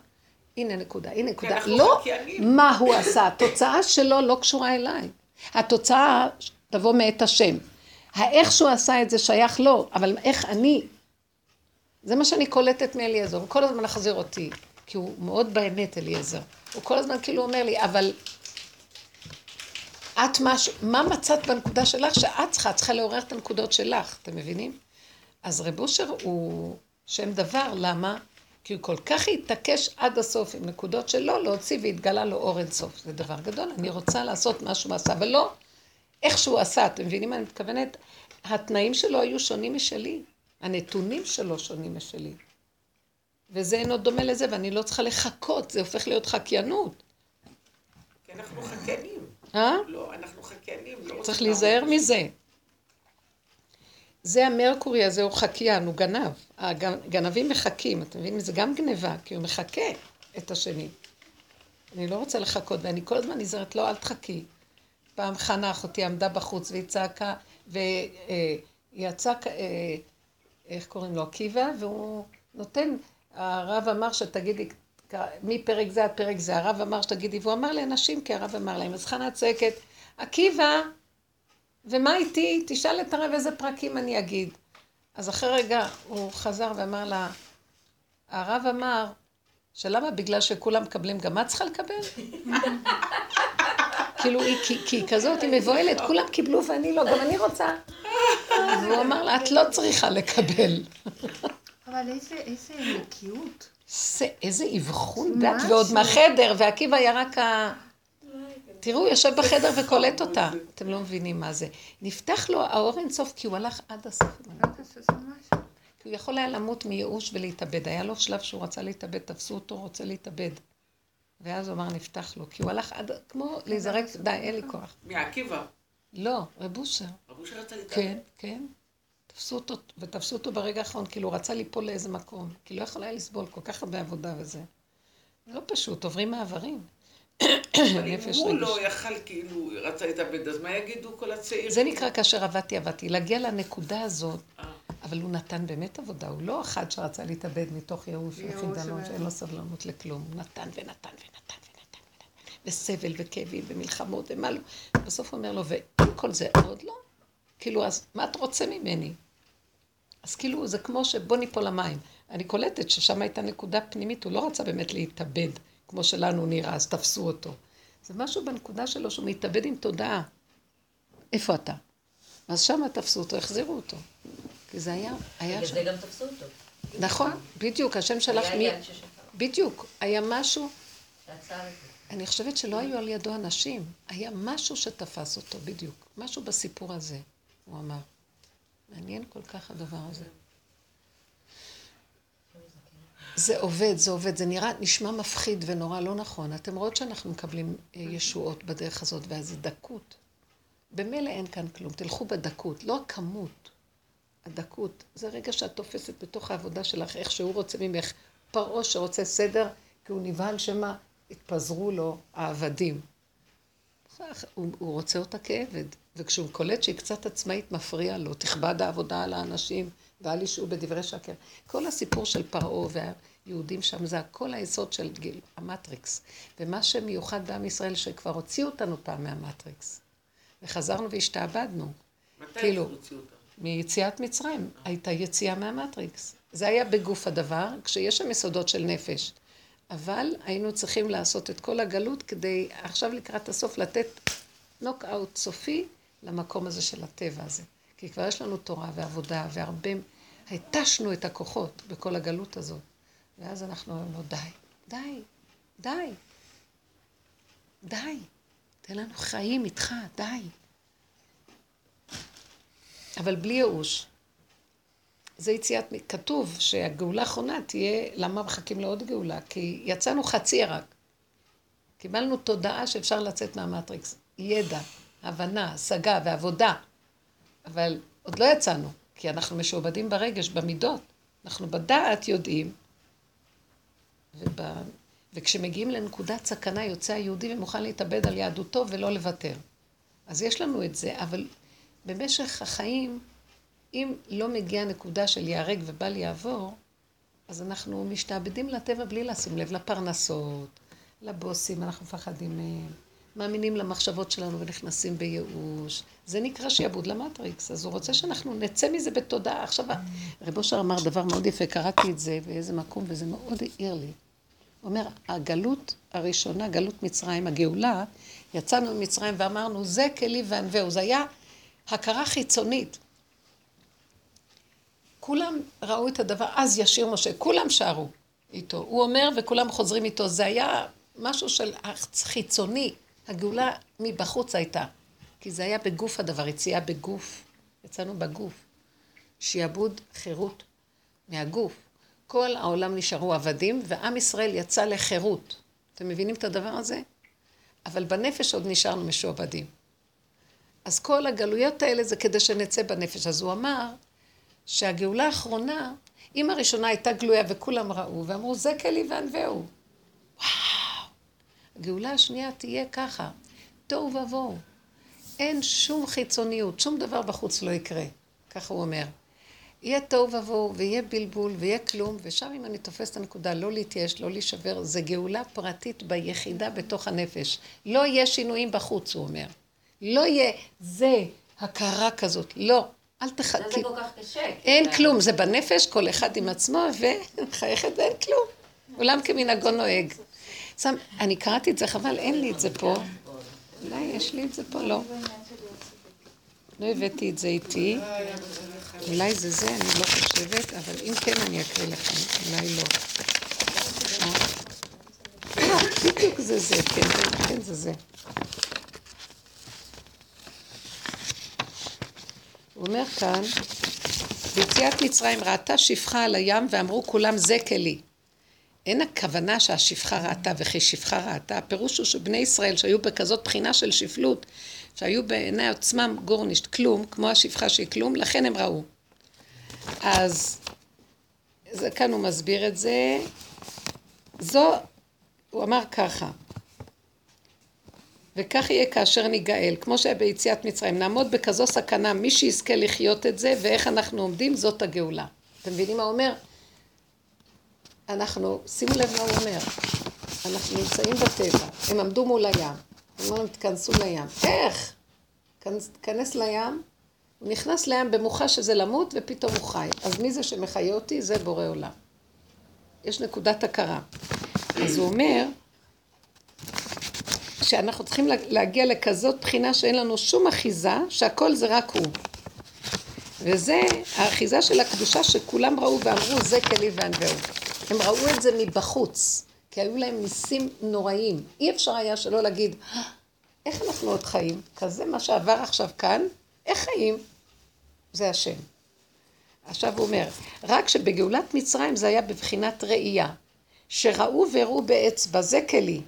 S1: הנה נקודה, הנה נקודה. לא
S2: חקיינים.
S1: מה הוא עשה, התוצאה שלו לא קשורה אליי. התוצאה תבוא מאת השם. האיך שהוא עשה את זה שייך לו, אבל איך אני, זה מה שאני קולטת מאליעזר, הוא כל הזמן מחזיר אותי, כי הוא מאוד באמת אליעזר. הוא כל הזמן כאילו אומר לי, אבל את משהו, מה מצאת בנקודה שלך שאת צריכה, את צריכה לעורר את הנקודות שלך, אתם מבינים? אז רב אושר הוא שם דבר, למה? כי הוא כל כך התעקש עד הסוף עם נקודות שלו להוציא והתגלה לו אור אינסוף. זה דבר גדול, אני רוצה לעשות מה שהוא עשה, אבל לא איך שהוא עשה, אתם מבינים מה אני מתכוונת? התנאים שלו היו שונים משלי, הנתונים שלו שונים משלי. וזה אינו דומה לזה, ואני לא צריכה לחכות, זה הופך להיות חקיינות.
S2: כי אנחנו חקיינים.
S1: אה?
S2: לא, אנחנו חקיינים. לא
S1: צריך להיזהר. מזה. זה המרקורי הזה, הוא חקיין, הוא גנב. הגנבים מחכים, אתם מבינים? זה גם גניבה, כי הוא מחכה את השני. אני לא רוצה לחכות, ואני כל הזמן נזהרת, לא, אל תחכי. פעם חנה אחותי עמדה בחוץ והיא צעקה, והיא יצאה, איך קוראים לו? עקיבא, והוא נותן, הרב אמר שתגידי, מפרק זה עד פרק זה, הרב אמר שתגידי, והוא אמר לאנשים, כי הרב אמר להם, אז חנה צועקת, עקיבא, ומה איתי? תשאל את הרב איזה פרקים אני אגיד. אז אחרי רגע הוא חזר ואמר לה, הרב אמר, שלמה? בגלל שכולם מקבלים, גם את צריכה לקבל? כאילו, כי היא כזאת, היא מבוהלת, כולם קיבלו ואני לא, גם אני רוצה. והוא אמר לה, את לא צריכה לקבל.
S5: אבל איזה, איזה נקיות.
S1: זה, איזה אבחון דת. ועוד מהחדר, ועקיבא היה רק תראו, הוא יושב בחדר וקולט אותה. אתם לא מבינים מה זה. נפתח לו האור אינסוף, כי הוא הלך עד הסוף. כי הוא יכול היה למות מייאוש ולהתאבד. היה לו שלב שהוא רצה להתאבד, תפסו אותו, רוצה להתאבד. ואז הוא אמר, נפתח לו. כי הוא הלך עד, כמו להיזרק, די, אין לי כוח.
S2: מעקיבא.
S1: לא, רב אושר.
S2: רב אושר רצה להתאבד.
S1: כן, כן. תפסו אותו, ותפסו אותו ברגע האחרון, כאילו הוא רצה ליפול לאיזה מקום. כי לא יכול היה לסבול כל כך הרבה עבודה וזה. לא פשוט, עוברים מעברים.
S2: אבל אם הוא. לא יכל, כאילו, רצה להתאבד, אז מה יגידו כל הצעירים?
S1: זה נקרא כאשר עבדתי עבדתי, להגיע לנקודה הזאת,
S2: אה.
S1: אבל הוא נתן באמת עבודה, הוא לא אחד שרצה להתאבד מתוך ייאוש וחידלון, שאין לו סבלנות לכלום, הוא נתן ונתן ונתן ונתן ונתן, וסבל וכאבים ומלחמות ומה לא, בסוף הוא אומר לו, ואם כל זה עוד לא, כאילו, אז מה אתה רוצה ממני? אז כאילו, זה כמו שבוא ניפול למים. אני קולטת ששם הייתה נקודה פנימית, הוא לא רצה באמת להתאבד, כמו שלנו נראה, אז תפסו אותו. זה משהו בנקודה שלו שהוא מתאבד עם תודעה. איפה אתה? אז שם תפסו אותו, החזירו אותו. כי זה היה, היה
S4: בגלל
S1: שם.
S4: זה גם תפסו אותו.
S1: נכון, בדיוק, השם שלח
S4: היה
S1: מי... בדיוק, היה משהו. אני חושבת שלא היו על ידו אנשים, היה משהו שתפס אותו, בדיוק. משהו בסיפור הזה, הוא אמר. מעניין כל כך הדבר הזה. זה עובד, זה עובד, זה נראה, נשמע מפחיד ונורא לא נכון. אתם רואות שאנחנו מקבלים אה, ישועות בדרך הזאת, ואז דקות. במילא אין כאן כלום, תלכו בדקות, לא הכמות, הדקות. זה רגע שאת תופסת בתוך העבודה שלך, איך שהוא רוצה ממך. פרעה שרוצה סדר, כי הוא נבהל שמא התפזרו לו העבדים. הוא, הוא רוצה אותה כעבד, וכשהוא קולט שהיא קצת עצמאית, מפריע לו, תכבד העבודה על האנשים, ואל ישעו בדברי שקר. כל הסיפור של פרעה והיהודים שם, זה הכל היסוד של גיל, המטריקס. ומה שמיוחד בעם ישראל, שכבר הוציאו אותנו פעם מהמטריקס. וחזרנו והשתעבדנו.
S2: מתי
S1: כאילו.
S2: הוציאו אותם?
S1: מיציאת מצרים, הייתה יציאה מהמטריקס. זה היה בגוף הדבר, כשיש שם יסודות של נפש. אבל היינו צריכים לעשות את כל הגלות כדי עכשיו לקראת הסוף לתת נוקאוט סופי למקום הזה של הטבע הזה. כי כבר יש לנו תורה ועבודה והרבה, התשנו את הכוחות בכל הגלות הזאת. ואז אנחנו אומרים לו, די, די, די, די, תן לנו חיים איתך, די. אבל בלי ייאוש. זה יציאת, כתוב שהגאולה האחרונה תהיה, למה מחכים לעוד גאולה? כי יצאנו חצי רק. קיבלנו תודעה שאפשר לצאת מהמטריקס. ידע, הבנה, השגה ועבודה. אבל עוד לא יצאנו, כי אנחנו משועבדים ברגש, במידות. אנחנו בדעת יודעים, וב... וכשמגיעים לנקודת סכנה יוצא היהודי ומוכן להתאבד על יהדותו ולא לוותר. אז יש לנו את זה, אבל במשך החיים, אם לא מגיעה נקודה של ייהרג ובל יעבור, אז אנחנו משתעבדים לטבע בלי לשים לב לפרנסות, לבוסים, אנחנו מפחדים מהם, מאמינים למחשבות שלנו ונכנסים בייאוש. זה נקרא שיעבוד למטריקס, אז הוא רוצה שאנחנו נצא מזה בתודעה. עכשיו, רב אושר אמר דבר מאוד יפה, קראתי את זה באיזה מקום, וזה מאוד העיר לי. הוא אומר, הגלות הראשונה, גלות מצרים, הגאולה, יצאנו ממצרים ואמרנו, זה כלי וענווהו. זה היה הכרה חיצונית. כולם ראו את הדבר, אז ישיר משה, כולם שרו איתו. הוא אומר וכולם חוזרים איתו. זה היה משהו של חיצוני. הגאולה מבחוץ הייתה. כי זה היה בגוף הדבר, יציאה בגוף. יצאנו בגוף. שיעבוד חירות מהגוף. כל העולם נשארו עבדים, ועם ישראל יצא לחירות. אתם מבינים את הדבר הזה? אבל בנפש עוד נשארנו משועבדים. אז כל הגלויות האלה זה כדי שנצא בנפש. אז הוא אמר שהגאולה האחרונה, אם הראשונה הייתה גלויה וכולם ראו, ואמרו, זה כלי וענווהו. וואו. הגאולה השנייה תהיה ככה, תוהו ובוהו. אין שום חיצוניות, שום דבר בחוץ לא יקרה. ככה הוא אומר. יהיה תוהו ובוהו, ויהיה בלבול, ויהיה כלום, ושם אם אני תופס את הנקודה, לא להתייאש, לא להישבר, זה גאולה פרטית ביחידה בתוך הנפש. לא יהיה שינויים בחוץ, הוא אומר. לא יהיה זה הכרה כזאת, לא. אל
S4: זה
S1: תחכי.
S4: כל כך קשה.
S1: אין
S4: כי
S1: כלום, זה בנפש, כל אחד עם עצמו, ומחייכת ואין כלום. עולם כמנהגו נוהג. אני קראתי את זה, חבל, אין לי את זה פה. אולי יש לי את זה פה? לא. לא הבאתי את זה איתי. אולי זה זה, אני לא חושבת, אבל אם כן אני אקריא לכם, אולי לא. אה, בדיוק זה זה, כן, כן זה זה. הוא אומר כאן, ביציאת מצרים ראתה שפחה על הים ואמרו כולם זה כלי. אין הכוונה שהשפחה ראתה וכי שפחה ראתה, הפירוש הוא שבני ישראל שהיו בכזאת בחינה של שפלות, שהיו בעיני עצמם גורנישט, כלום, כמו השפחה שהיא כלום, לכן הם ראו. אז זה, כאן הוא מסביר את זה. זו, הוא אמר ככה, וכך יהיה כאשר ניגאל, כמו שהיה ביציאת מצרים, נעמוד בכזו סכנה, מי שיזכה לחיות את זה, ואיך אנחנו עומדים, זאת הגאולה. אתם מבינים מה הוא אומר? אנחנו, שימו לב מה הוא אומר, אנחנו נמצאים בטבע, הם עמדו מול הים, אמרו להם תכנסו לים, איך? תיכנס לים, הוא נכנס לים במוחש שזה למות ופתאום הוא חי, אז מי זה שמחיה אותי? זה בורא עולם. יש נקודת הכרה. אז הוא אומר, שאנחנו צריכים להגיע לכזאת בחינה שאין לנו שום אחיזה, שהכל זה רק הוא. וזה האחיזה של הקדושה שכולם ראו ואמרו זה כלי וענווהו. הם ראו את זה מבחוץ, כי היו להם ניסים נוראים. אי אפשר היה שלא להגיד, איך אנחנו עוד חיים? כזה מה שעבר עכשיו כאן, איך חיים? זה השם. עכשיו הוא אומר, רק שבגאולת מצרים זה היה בבחינת ראייה, שראו והראו באצבע, זה כלי.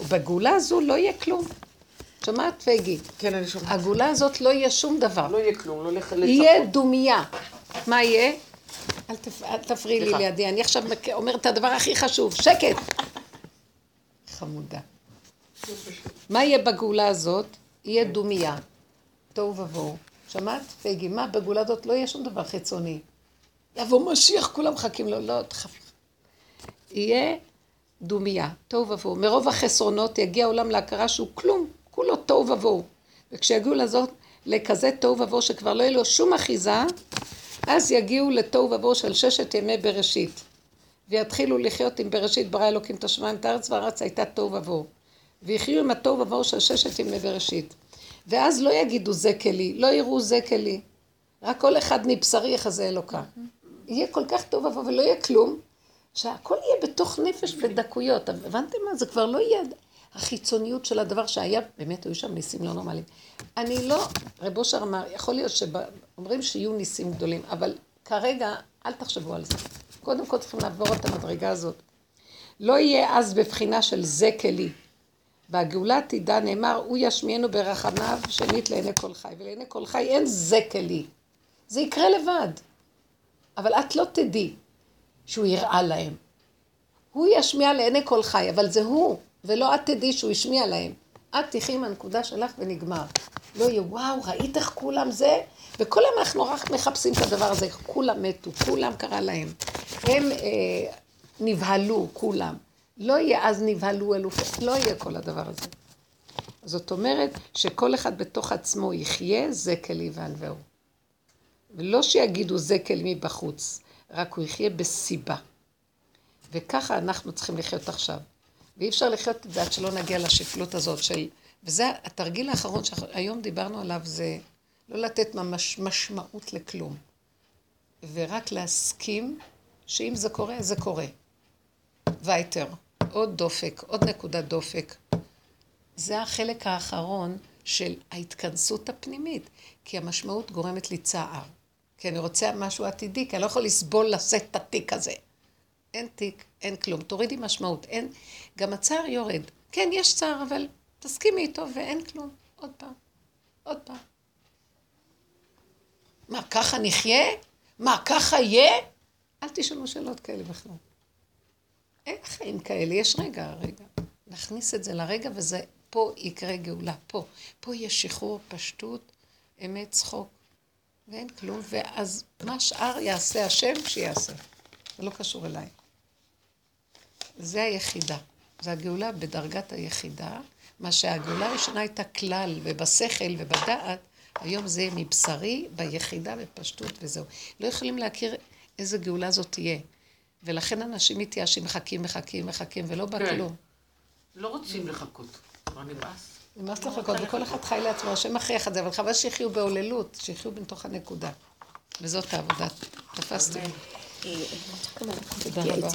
S1: ובגאולה הזו לא יהיה כלום. שומעת פגי?
S2: כן, אני שומעת.
S1: הגאולה הזאת לא יהיה שום דבר.
S2: לא יהיה כלום, לא לצפות.
S1: יהיה דומייה. מה יהיה? אל, תפ... אל תפריעי לי לידי, אני עכשיו אומרת את הדבר הכי חשוב, שקט. חמודה. מה יהיה בגאולה הזאת? יהיה דומייה. תוהו ובוהו. שמעת? פגי, מה בגאולה הזאת לא יהיה שום דבר חיצוני. יבוא משיח, כולם מחכים לו, לא, תחפ... יהיה דומייה, תוהו ובוהו. מרוב החסרונות יגיע העולם להכרה שהוא כלום, כולו תוהו ובוהו. וכשיגיעו לזאת, לכזה תוהו ובוהו שכבר לא יהיה לו שום אחיזה, אז יגיעו לתוהו ובוהו של ששת ימי בראשית. ויתחילו לחיות עם בראשית ברא אלוקים את השמיים את הארץ והארץ הייתה תוהו ובוהו. ויחיו עם התוהו ובוהו של ששת ימי בראשית. ואז לא יגידו זה כלי, לא יראו זה כלי. רק כל אחד מבשרי יחזה אלוקה. יהיה כל כך טוב ובוהו ולא יהיה כלום, שהכל יהיה בתוך נפש ודקויות. הבנתם מה? זה כבר לא יהיה החיצוניות של הדבר שהיה, באמת היו שם ניסים לא נורמליים. אני לא, רב אושר אמר, יכול להיות שאומרים שיהיו ניסים גדולים, אבל כרגע אל תחשבו על זה. קודם כל צריכים לעבור את המדרגה הזאת. לא יהיה אז בבחינה של זה כלי. והגאולה תדע נאמר, הוא ישמיענו ברחמיו שנית לעיני כל חי. ולעיני כל חי אין זה כלי. זה יקרה לבד. אבל את לא תדעי. שהוא יראה להם. הוא ישמיע לעיני כל חי, אבל זה הוא, ולא את תדעי שהוא השמיע להם. את תחי עם הנקודה שלך ונגמר. לא יהיה, וואו, ראית איך כולם זה? וכל היום אנחנו רק מחפשים את הדבר הזה, כולם מתו, כולם קרה להם. הם אה, נבהלו, כולם. לא יהיה אז נבהלו אלופים, לא יהיה כל הדבר הזה. זאת אומרת שכל אחד בתוך עצמו יחיה, זה כלי וענווהו. ולא שיגידו זה כלי מבחוץ. רק הוא יחיה בסיבה. וככה אנחנו צריכים לחיות עכשיו. ואי אפשר לחיות את זה עד שלא נגיע לשפלות הזאת של... וזה התרגיל האחרון שהיום דיברנו עליו, זה לא לתת ממש משמעות לכלום. ורק להסכים שאם זה קורה, זה קורה. וייטר, עוד דופק, עוד נקודת דופק. זה החלק האחרון של ההתכנסות הפנימית, כי המשמעות גורמת לי צער. כי אני רוצה משהו עתידי, כי אני לא יכול לסבול לשאת את התיק הזה. אין תיק, אין כלום. תורידי משמעות. אין... גם הצער יורד. כן, יש צער, אבל תסכימי איתו ואין כלום. עוד פעם. עוד פעם. מה, ככה נחיה? מה, ככה יהיה? אל תשאלו שאלות כאלה בכלל. אין חיים כאלה, יש רגע, רגע. נכניס את זה לרגע וזה, פה יקרה גאולה, פה. פה יש שחרור, פשטות, אמת, צחוק. ואין כלום, ואז מה שאר יעשה השם, שיעשה. זה לא קשור אליי. זה היחידה. זה הגאולה בדרגת היחידה. מה שהגאולה הראשונה הייתה כלל, ובשכל ובדעת, היום זה מבשרי, ביחידה, בפשטות וזהו. לא יכולים להכיר איזה גאולה זאת תהיה. ולכן אנשים מתייאשים, מחכים, מחכים, מחכים, ולא בא
S2: כן.
S1: כלום.
S2: לא רוצים לחכות. כבר נמאס.
S1: נמאס לחכות, וכל אחד חי לעצמו, השם מכריח את זה, אבל חבל שיחיו בהוללות, שיחיו בתוך הנקודה. וזאת העבודה. תפסתי.
S3: אה,
S1: תודה רבה.